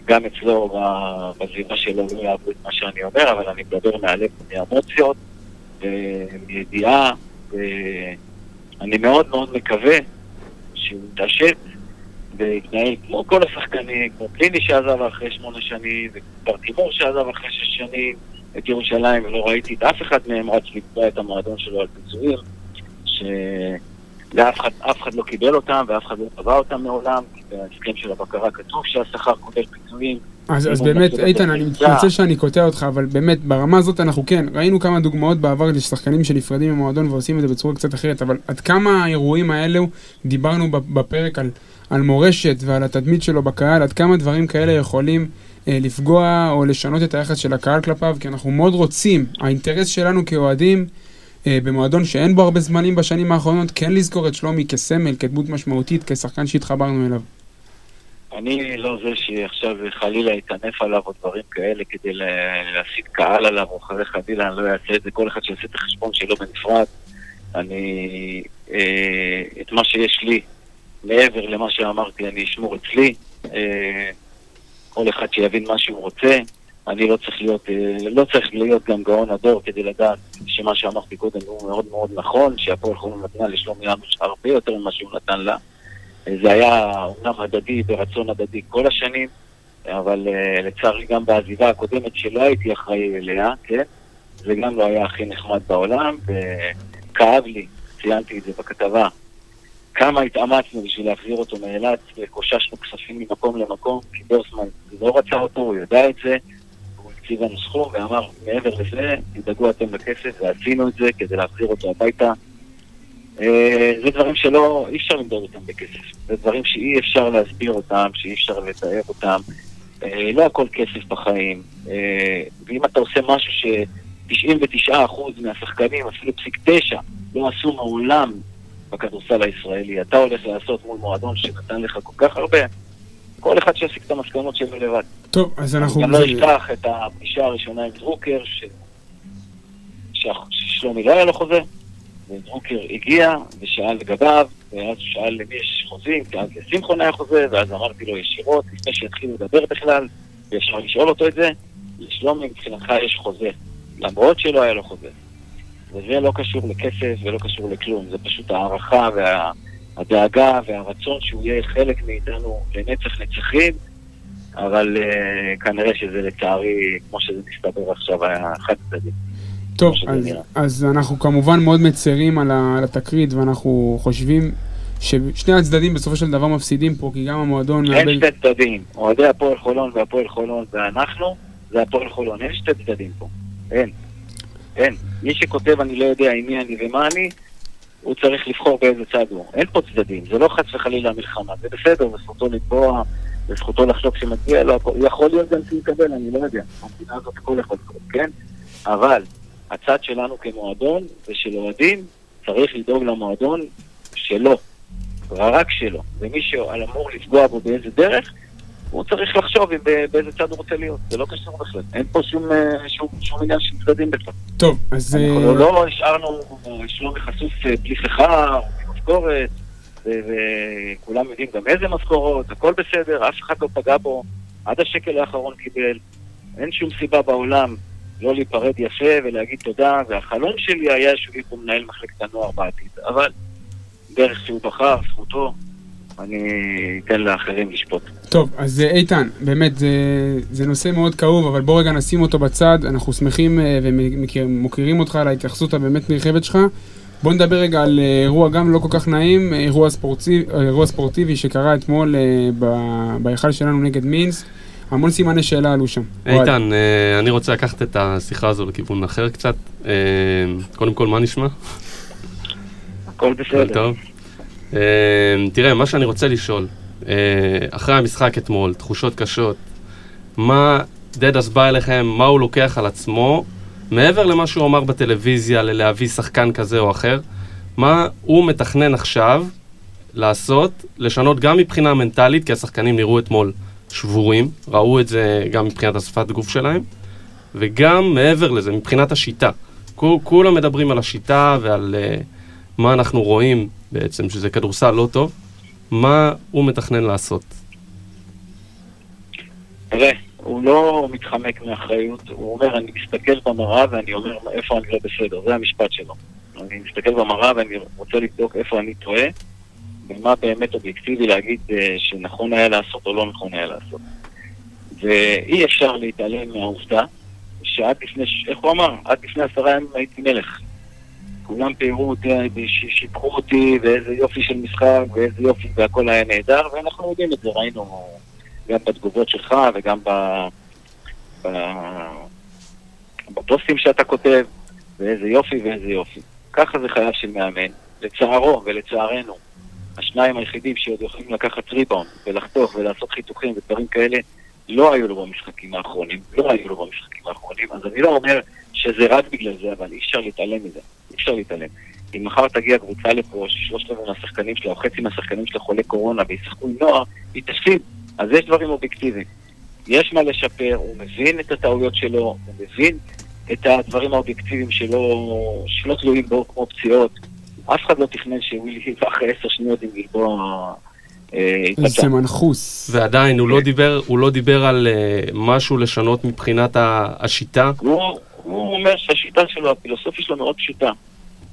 גם אצלו ב- בסביבה שלו לא יאהבו את מה שאני אומר, אבל אני מדבר מהלב, מאמוציות, מידיעה, ואני מאוד מאוד מקווה שהוא יתעשת ויתנהל כמו כל השחקנים, כמו פליני שעזב אחרי שמונה שנים, וכבר תימור שעזב אחרי שש שנים את ירושלים, ולא ראיתי את אף אחד מהם רץ לקבוע את המועדון שלו על פיצויים, שאף אחד, אחד לא קיבל אותם ואף אחד לא קבע אותם מעולם, כי בהסכם של הבקרה כתוב שהשכר כולל פיצויים. אז, אז באמת, איתן, אני מתנצל שאני קוטע אותך, אבל באמת, ברמה הזאת אנחנו כן, ראינו כמה דוגמאות בעבר לשחקנים שנפרדים ממועדון ועושים את זה בצורה קצת אחרת, אבל עד כמה האירועים האלו, דיברנו בפרק על, על מורשת ועל התדמית שלו בקהל, עד כמה דברים כאלה יכולים אה, לפגוע או לשנות את היחס של הקהל כלפיו, כי אנחנו מאוד רוצים, האינטרס שלנו כאוהדים, במועדון שאין בו הרבה זמנים בשנים האחרונות, כן לזכור את שלומי כסמל, כדמות משמעותית, כשחקן שהתחברנו אליו. אני לא זה שעכשיו חלילה יטנף עליו או דברים כאלה כדי לה- להסיט קהל עליו, או חלילה חלילה אני לא אעשה את זה, כל אחד שיעשה את החשבון שלו בנפרד. אני, אה, את מה שיש לי, מעבר למה שאמרתי, אני אשמור אצלי. אה, כל אחד שיבין מה שהוא רוצה. אני לא צריך להיות, אה, לא צריך להיות גם גאון הדור כדי לדעת שמה שאמרתי קודם הוא מאוד מאוד נכון, שהפועל חולון נתנה לשלומי עמוש הרבה יותר ממה שהוא נתן לה. אה, זה היה אומנם הדדי, ברצון הדדי כל השנים, אבל uh, לצערי גם בעזיבה הקודמת שלא הייתי אחראי אליה, כן? זה גם לא היה הכי נחמד בעולם, וכאב לי, ציינתי את זה בכתבה, כמה התאמצנו בשביל להחזיר אותו מאילת, וקוששנו כספים ממקום למקום, כי דורסמן לא רצה אותו, הוא יודע את זה, הקציב לנו סכום ואמר, מעבר לזה, תדאגו אתם לכסף, ועשינו את זה כדי להחזיר אותו הביתה. אה, זה דברים שלא, אי אפשר למדוד אותם בכסף. זה דברים שאי אפשר להסביר אותם, שאי אפשר לתאר אותם. אה, לא הכל כסף בחיים. אה, ואם אתה עושה משהו ש-99% מהשחקנים, אפילו פסיק תשע, לא עשו מעולם בכדורסל הישראלי, אתה הולך לעשות מול מועדון שנתן לך כל כך הרבה, כל אחד שיסיק את המסקנות שלו לבד. טוב, אז אנחנו... גם לא אשכח את הפגישה הראשונה עם דרוקר, ש... ששלומי לא היה לו חוזה, ודרוקר הגיע ושאל לגביו, ואז הוא שאל למי יש חוזים, כי אז לשמחון היה חוזה, ואז אמרתי לו ישירות, לפני שהתחילו לדבר בכלל, ואפשר לשאול אותו את זה, לשלומי מבחינתך יש חוזה, למרות שלא היה לו חוזה. וזה לא קשור לכסף ולא קשור לכלום, זה פשוט הערכה והדאגה והרצון שהוא יהיה חלק מאיתנו לנצח נצחים, אבל uh, כנראה שזה לצערי, כמו שזה מסתבר עכשיו, היה חד צדדי. טוב, אז. אז אנחנו כמובן מאוד מצרים על, ה, על התקרית, ואנחנו חושבים ששני הצדדים בסופו של דבר מפסידים פה, כי גם המועדון אין מאבד... שתי צדדים, אוהדי הפועל חולון והפועל חולון ואנחנו, זה הפועל חולון, אין שתי צדדים פה, אין. אין. מי שכותב אני לא יודע עם מי אני ומה אני, הוא צריך לבחור באיזה צד הוא. אין פה צדדים, זה לא חס וחלילה מלחמה, זה בסדר, זה זכותו לתבוע, זה זכותו לחשוב שמגיע לו, הכל- יכול להיות גם שהוא יקבל, אני לא יודע. במדינה הזאת הכל יכול לקרות, כן? אבל הצד שלנו כמועדון ושל אוהדים, צריך לדאוג למועדון שלו, רק שלו. ומי שאמור לפגוע בו באיזה דרך, הוא צריך לחשוב אם באיזה צד הוא רוצה להיות. זה לא קשור בכלל. אין פה שום, אה, שום, שום עניין של צדדים בכלל. טוב, אז... אנחנו אה, לא השארנו שלומי חשוף אה, בלי שכר, בלי משכורת, וכולם יודעים גם איזה משכורות, הכל בסדר, אף אחד לא פגע בו, עד השקל האחרון קיבל. אין שום סיבה בעולם לא להיפרד יפה ולהגיד תודה, והחלום שלי היה שהוא יהיה פה מנהל מחלקת הנוער בעתיד. אבל דרך שהוא בחר, זכותו, אני אתן לאחרים לשפוט. טוב, אז אה, איתן, באמת, זה, זה נושא מאוד כאוב, אבל בוא רגע נשים אותו בצד. אנחנו שמחים אה, ומוקירים אותך על ההתייחסות הבאמת נרחבת שלך. בוא נדבר רגע על אה, אירוע גם לא כל כך נעים, אירוע, ספורטיב, אה, אירוע ספורטיבי שקרה אתמול בהיכל שלנו נגד מינס. המון סימני שאלה עלו שם. איתן, אה, אני רוצה לקחת את השיחה הזו לכיוון אחר קצת. אה, קודם כל, מה נשמע? הכל בסדר. טוב. אה, תראה, מה שאני רוצה לשאול, אה, אחרי המשחק אתמול, תחושות קשות, מה דדס בא אליכם, מה הוא לוקח על עצמו, מעבר למה שהוא אמר בטלוויזיה, ללהביא שחקן כזה או אחר, מה הוא מתכנן עכשיו לעשות, לשנות גם מבחינה מנטלית, כי השחקנים נראו אתמול שבורים, ראו את זה גם מבחינת השפת גוף שלהם, וגם מעבר לזה, מבחינת השיטה. כו- כולם מדברים על השיטה ועל uh, מה אנחנו רואים בעצם, שזה כדורסל לא טוב, מה הוא מתכנן לעשות. תראה, הוא לא מתחמק מאחריות, הוא אומר, אני מסתכל במראה ואני אומר איפה אני לא בסדר, זה המשפט שלו. אני מסתכל במראה ואני רוצה לבדוק איפה אני טועה, ומה באמת אובייקטיבי להגיד אה, שנכון היה לעשות או לא נכון היה לעשות. ואי אפשר להתעלם מהעובדה שעד לפני, איך הוא אמר? עד לפני עשרה ימים הייתי מלך. כולם פיארו אותי, ש- שיבחו אותי, ואיזה יופי של משחק, ואיזה יופי, והכל היה נהדר, ואנחנו יודעים את זה, ראינו גם בתגובות שלך וגם ב... ב... בפוסטים שאתה כותב, ואיזה יופי ואיזה יופי. ככה זה חייו של מאמן. לצערו ולצערנו, השניים היחידים שעוד יכולים לקחת ריבאונד ולחתוך ולעשות חיתוכים ודברים כאלה, לא היו לו במשחקים האחרונים, לא היו לו במשחקים האחרונים, אז אני לא אומר שזה רק בגלל זה, אבל אי אפשר להתעלם מזה, אי אפשר להתעלם. אם מחר תגיע קבוצה לפה, ששלושת רבעי מהשחקנים שלה, או חצי מהשחקנים שלה חולי קורונה וישחקו עם נוער, היא תפסיד. אז יש דברים אובייקטיביים. יש מה לשפר, הוא מבין את הטעויות שלו, הוא מבין את הדברים האובייקטיביים שלו, שלא תלויים בו, כמו פציעות. אף אחד לא תכנן שווילי היבה אחרי עשר שניות עם גלבוע אה. איזה מנחוס. ועדיין, הוא לא דיבר, הוא לא דיבר על uh, משהו לשנות מבחינת השיטה. הוא, אומר שהשיטה שלו, הפילוסופיה שלו מאוד פשוטה.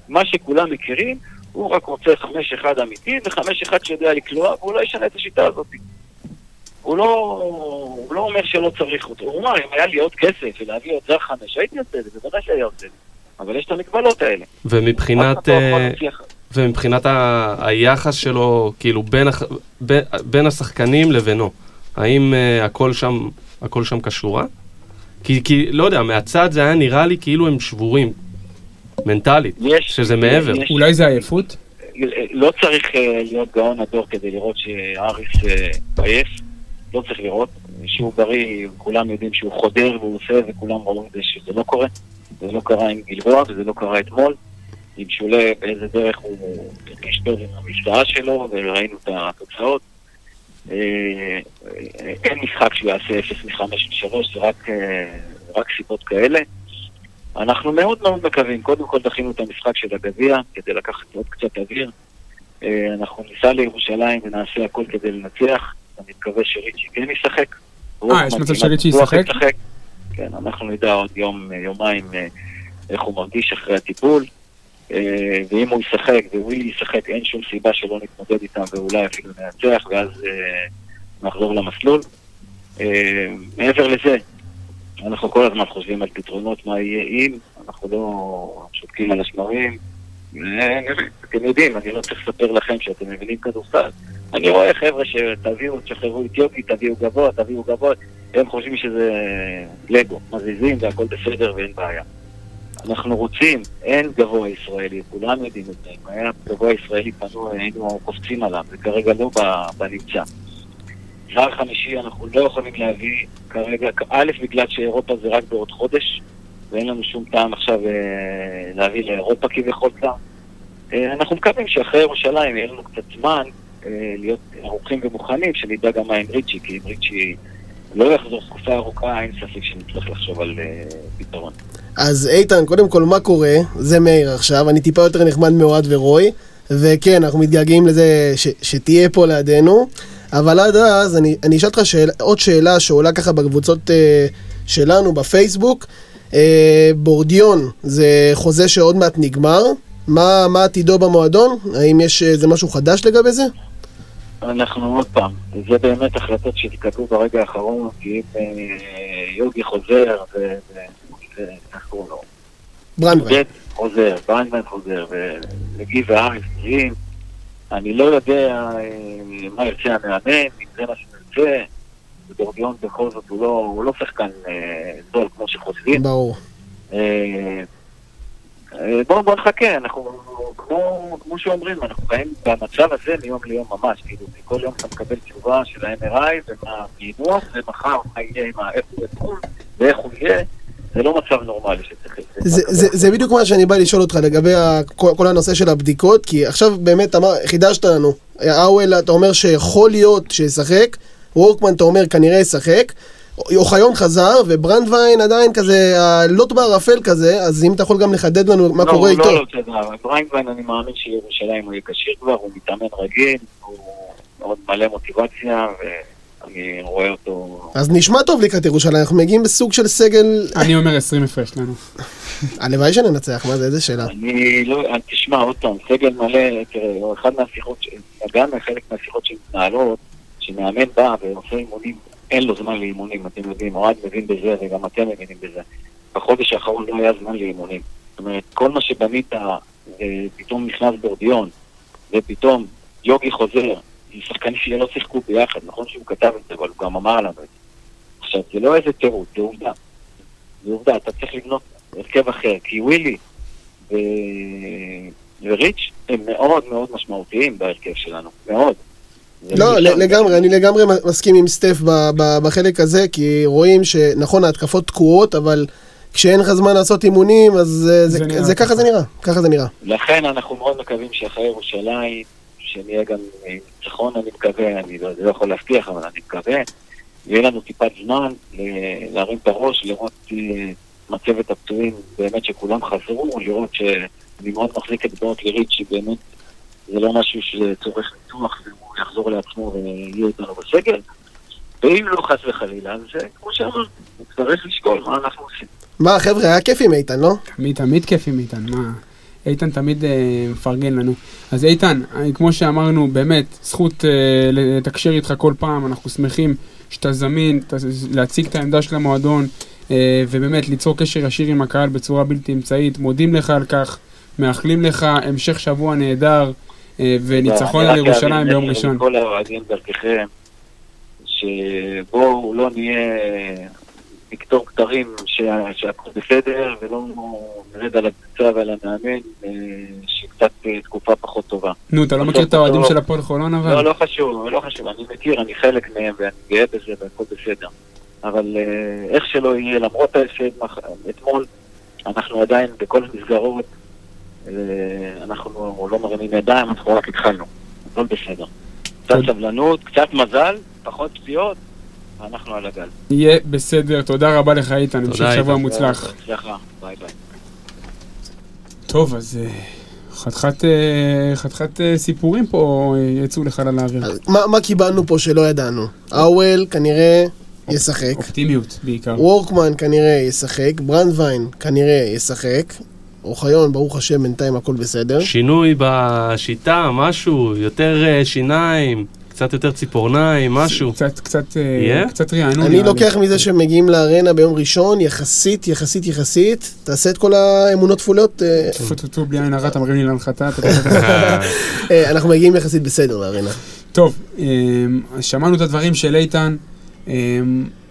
מה שכולם מכירים, הוא רק רוצה חמש אחד אמיתי וחמש אחד שיודע לקלוע, והוא לא ישנה את השיטה הזאת. הוא לא, הוא לא אומר שלא צריך אותו. הוא אומר, אם היה לי עוד כסף ולהביא עוד זר חמש, הייתי עושה את זה, בוודאי שהיה עושה את זה. אבל יש את המגבלות האלה. ומבחינת, אה. ומבחינת ה- היחס שלו, כאילו, בין, הח- בין, בין השחקנים לבינו. האם uh, הכל שם, הכל שם קשורה? כי, כי, לא יודע, מהצד זה היה נראה לי כאילו הם שבורים, מנטלית, יש, שזה מעבר. יש, אולי זה עייפות? לא צריך אה, להיות גאון הדור כדי לראות שאריס אה, עייף, לא צריך לראות. שהוא בריא, כולם יודעים שהוא חודר והוא עושה, וכולם רואים את זה שזה לא קורה. זה לא קרה עם גלבוע וזה לא קרה אתמול. עם שולה, באיזה דרך הוא הרגיש טוב עם המשוואה שלו, וראינו את התוצאות. אה, אין משחק שהוא יעשה 0 מ-5 מ-3, זה רק, אה, רק סיבות כאלה. אנחנו מאוד מאוד מקווים, קודם כל דחינו את המשחק של הגביע כדי לקחת עוד קצת אוויר. אה, אנחנו ניסע לירושלים ונעשה הכל כדי לנצח. אני מקווה שריצ'י כן ישחק. אה, יש מצב שריצ'י ישחק? כן, אנחנו נדע עוד יום, יומיים איך הוא מרגיש אחרי הטיפול, ואם הוא ישחק, והוא ישחק, אין שום סיבה שלא נתמודד איתם ואולי אפילו ננצח, ואז אה, נחזור למסלול. אה, מעבר לזה, אנחנו כל הזמן חושבים על פתרונות, מה יהיה אם, אנחנו לא שותקים על השמרים. אה, אתם יודעים, אני לא צריך לספר לכם שאתם מבינים כדורסל. אני רואה חבר'ה שתביאו, תשחררו את יוגי, תביאו גבוה, תביאו גבוה, הם חושבים שזה לגו, מזיזים והכל בסדר ואין בעיה. אנחנו רוצים, אין גבוה ישראלי, כולם יודעים את זה. אם היה גבוה ישראלי פנוי, היינו קופצים עליו, זה כרגע לא בנמצא. זר חמישי אנחנו לא יכולים להביא כרגע, א', בגלל שאירופה זה רק בעוד חודש, ואין לנו שום טעם עכשיו אה, להביא לאירופה כביכול זר. אה, אנחנו מקווים שאחרי ירושלים יהיה לנו קצת זמן אה, להיות ערוכים ומוכנים, שנדע גם מה עם ריצ'י, כי אם ריצ'י לא יחזור תקופה ארוכה, אין ספק שנצטרך לחשוב על אה, פתרון. אז איתן, קודם כל, מה קורה? זה מאיר עכשיו, אני טיפה יותר נחמד מאוהד ורוי, וכן, אנחנו מתגעגעים לזה שתהיה פה לידינו, אבל עד אז, אני, אני אשאל אותך שאל, עוד שאלה שעולה ככה בקבוצות אה, שלנו בפייסבוק. אה, בורדיון, זה חוזה שעוד מעט נגמר, מה, מה עתידו במועדון? האם יש איזה משהו חדש לגבי זה? אנחנו עוד פעם, זה באמת החלטות שהתקבלו ברגע האחרון, כי אם אה, יוגי חוזר, ו... איך קוראים לו? עודד חוזר, בריינמן חוזר, ולגי והאריס בריאים. אני לא יודע אה, מה ירצה המאמן, אם זה מה שנרצה. ודורדיון בכל זאת הוא לא, הוא לא שחקן אה, זול כמו שחושבים. ברור. אה, אה, בואו בוא נחכה, אנחנו כמו, כמו שאומרים, אנחנו חיים במצב הזה מיום ליום ממש, כאילו, כל יום אתה מקבל תשובה של ה-MRI ומה הפענוח, ומחר מה יהיה עם ה- איך ואיך הוא יהיה, זה לא מצב נורמלי שצריך... זה, זה, זה בדיוק מה שאני בא לשאול אותך לגבי כל, כל הנושא של הבדיקות, כי עכשיו באמת אמר, חידשת לנו. האוול, אתה אומר שיכול להיות שישחק, וורקמן, אתה אומר, כנראה ישחק. אוחיון חזר, וברנדווין עדיין כזה, הלוט בערפל כזה, אז אם אתה יכול גם לחדד לנו מה לא, קורה הוא איתו. לא, לא, תודה. ברנדווין, אני מאמין שירושלים הוא יהיה כשיר כבר, הוא מתאמן רגיל, הוא מאוד מלא מוטיבציה, ואני רואה אותו... אז נשמע טוב לקראת ירושלים, אנחנו מגיעים בסוג של סגל... אני אומר 20 הפרש לנו. הלוואי שננצח, מה זה, איזה שאלה. אני לא, תשמע, עוד פעם, סגל מלא, תראה, הוא אחד מהשיחות, גם חלק מהשיחות שמתנהלות, שמאמן בא ועושה אימונים, אין לו זמן לאימונים, אתם יודעים, אוהד מבין בזה וגם אתם מבינים בזה. בחודש האחרון לא היה זמן לאימונים. זאת אומרת, כל מה שבנית, ופתאום נכנס בורדיון, ופתאום יוגי חוזר, עם שחקנים שלא שיחקו ביחד, נכון שהוא כתב את זה, אבל הוא גם אמר לנו את זה. עכשיו, זה לא איזה תירוץ, זה עובדה. זה עובדה, אתה צריך לבנות הרכב אחר, כי ווילי ו... וריץ' הם מאוד מאוד משמעותיים בהרכב שלנו, מאוד. לא, לגמרי, אני לגמרי מסכים עם סטף ב- ב- בחלק הזה, כי רואים שנכון, ההתקפות תקועות, אבל כשאין לך זמן לעשות אימונים, אז זה- זה זה- נראה זה ככה. זה נראה, ככה זה נראה. לכן אנחנו מאוד מקווים שאחרי ירושלים, שנהיה גם עם ניצחון, אני מקווה, אני לא, לא יכול להבטיח, אבל אני מקווה, יהיה לנו טיפת זמן ל- להרים את הראש, לראות אה, מצבת הפצועים, באמת שכולם חזרו, לראות שאני מאוד מחזיק את בנות לירית, שבאמת זה לא משהו שצורך ניתוח, יחזור לעצמו ויהיה איתנו בסגל. ואם לא חס וחלילה, אז אה, כמו שאמרנו, נצטרך לשקול מה אנחנו עושים. מה, חבר'ה, היה כיף עם איתן, לא? תמיד, תמיד כיף עם איתן, מה? איתן תמיד אה, מפרגן לנו. אז איתן, אה, כמו שאמרנו, באמת, זכות אה, לתקשר איתך כל פעם, אנחנו שמחים שאתה זמין, ת- להציג את העמדה של המועדון, אה, ובאמת ליצור קשר ישיר עם הקהל בצורה בלתי אמצעית. מודים לך על כך, מאחלים לך המשך שבוע נהדר, אה, וניצחון אני על ירושלים ביום ראשון. לכל האוהדים דרככם, שבואו לא נהיה נקטור כתרים שה- שהכל בסדר, ולא נרד על הקבוצה ועל המאמן, אה, שקצת אה, תקופה פחות טובה. נו, אתה לא מכיר את האוהדים של הפועל חולון אבל? לא, לא חשוב, לא חשוב, אני מכיר, אני חלק מהם ואני גאה בזה והכל בסדר. אבל אה, איך שלא יהיה, למרות ההפסד אתמול, אנחנו עדיין בכל המסגרות, אה, אנחנו לא מרימים ידיים, אנחנו רק התחלנו. הכל בסדר. קצת תודה. סבלנות, קצת מזל, פחות פציעות, ואנחנו על הגל. יהיה בסדר, תודה רבה לך איתן, המשך תודה, שבוע. מוצלח. בהצלחה, ביי ביי. טוב, אז אה, חתיכת אה, חתיכת אה, סיפורים פה יצאו לחלל האוויר. מה מה קיבלנו פה שלא ידענו? האוול כנראה ישחק. אופטימיות בעיקר. וורקמן כנראה ישחק, ברנדווין כנראה ישחק. אוחיון, ברוך השם, בינתיים הכל בסדר. שינוי בשיטה, משהו, יותר אה, שיניים, קצת יותר ציפורניים, משהו. קצת, קצת, אה, יהיה? קצת רענון. אני נראה לי. לוקח מזה שהם מגיעים לארנה ביום ראשון, יחסית, יחסית, יחסית, תעשה את כל האמונות תפולות, אה, טפו טפו טפו בלי עין הרע, אתה מרים לי להנחתה. אה, אה, אנחנו מגיעים יחסית בסדר לארנה. טוב, שמענו את הדברים של איתן.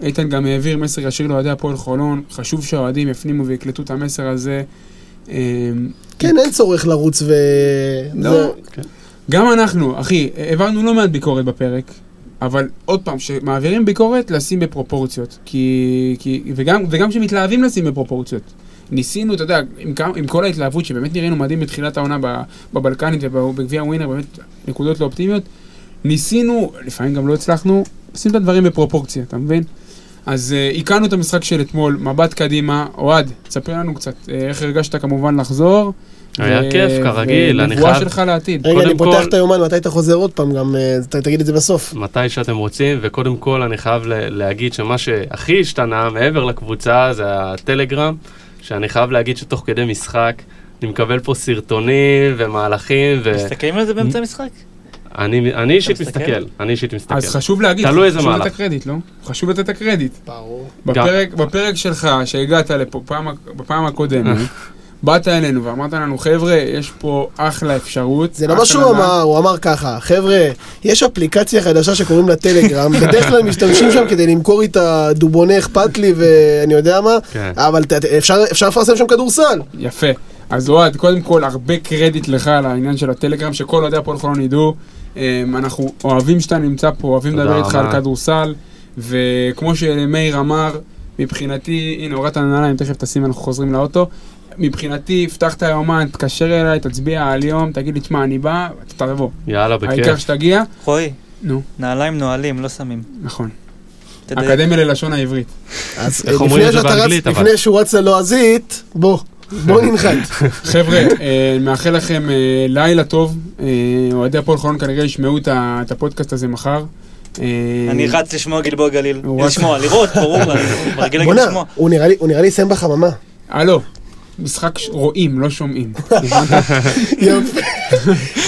איתן גם העביר מסר ישיר לאוהדי הפועל חולון. חשוב שהאוהדים יפנימו ויקלטו את המסר הזה. אמ, כן, אין צורך לרוץ ו... לא. זה- גם אנחנו, אחי, העברנו לא מעט ביקורת בפרק, אבל עוד פעם, כשמעבירים ביקורת, לשים בפרופורציות. כי, כי, וגם, וגם כשמתלהבים לשים בפרופורציות. ניסינו, אתה יודע, עם, כמה- עם כל ההתלהבות שבאמת נראינו מדהים בתחילת העונה בבלקנית ובגביע ווינר, באמת נקודות לא אופטימיות, ניסינו, לפעמים גם לא הצלחנו, לשים את הדברים בפרופורציה, אתה מבין? אז uh, עיכלנו את המשחק של אתמול, מבט קדימה, אוהד, תספר לנו קצת uh, איך הרגשת כמובן לחזור. היה ו- כיף, כרגיל, אני ונבואה חייב- שלך לעתיד. רגע, אני פותח כל- את היומן, מתי אתה חוזר עוד פעם? גם אה, ת- תגיד את זה בסוף. מתי שאתם רוצים, וקודם כל אני חייב ל- להגיד שמה שהכי השתנה מעבר לקבוצה זה הטלגרם, שאני חייב להגיד שתוך כדי משחק אני מקבל פה סרטונים ומהלכים, מסתכלים על זה באמצע המשחק? ואני אני אישית מסתכל? מסתכל, אני אישית מסתכל. אז חשוב להגיד, תלוי איזה חשוב לתת מהלך. הקרדיט, לא? חשוב לתת את הקרדיט. ברור. בפרק, בפרק שלך, שהגעת לפה פעם, בפעם הקודמת, באת אלינו ואמרת לנו, חבר'ה, יש פה אחלה אפשרות. זה לא מה שהוא נע." אמר, הוא אמר ככה, חבר'ה, יש אפליקציה חדשה שקוראים לה טלגרם, בדרך כלל משתמשים שם כדי למכור איתה דובוני אכפת לי ואני יודע מה, כן. אבל אפשר לפרסם שם כדורסל. יפה. אז אוהד, קודם כל, הרבה קרדיט לך על העניין של הטלגרם, שכל אוהדי הפועל חולון ידעו. אמ, אנחנו אוהבים שאתה נמצא פה, אוהבים לדבר איתך. על כדורסל, וכמו שמאיר אמר, מבחינתי, הנה, הורדת הנעליים, תכף תשים, אנחנו חוזרים לאוטו. מבחינתי, פתח את היומן, תתקשר אליי, תצביע על יום, תגיד לי, תשמע, אני בא, אתה תבוא. יאללה, העיקר בכיף. שתגיע. רועי, נו, נעליים נועלים, לא שמים. נכון. אקדמיה ללשון העברית. אז איך אה, אומרים לפני את זה שאתה רץ, באנגלית, אבל? לפני שהוא רץ ללועזית, בוא, בוא ננחת. חבר'ה, אה, מאחל לכם אה, לילה טוב. אה, אוהדי הפועל חולון כנראה ישמעו את הפודקאסט הזה מחר. אני רץ לשמוע גלבוע גליל. לשמוע, לראות, ברור, אני רגיל להגיד לשמוע. הוא נראה לי- יסיים בחממה. הלו, משחק רואים, לא שומעים. יפה.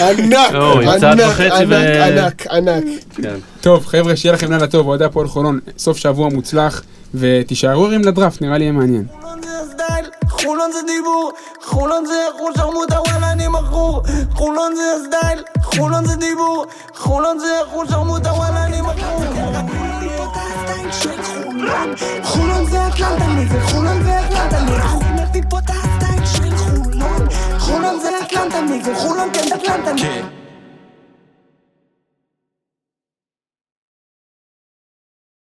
ענק, לא, ענק, ענק, ענק, ענק. כן. טוב, חבר'ה, שיהיה לכם לילה טוב, אוהדי הפועל חולון, סוף שבוע מוצלח, ותישארו ערים לדראפט, נראה לי יהיה מעניין. חולון זה זה דיבור, חולון זה אחוז שרמוטה וואלה אני מכור, חולון זה הסטייל, חולון זה דיבור, חולון זה אחוז שרמוטה וואלה אני מכור. חולון זה אטלנטה נגד חולון זה אטלנטה של חולון. זה אטלנטה נגד חולון כן אטלנטה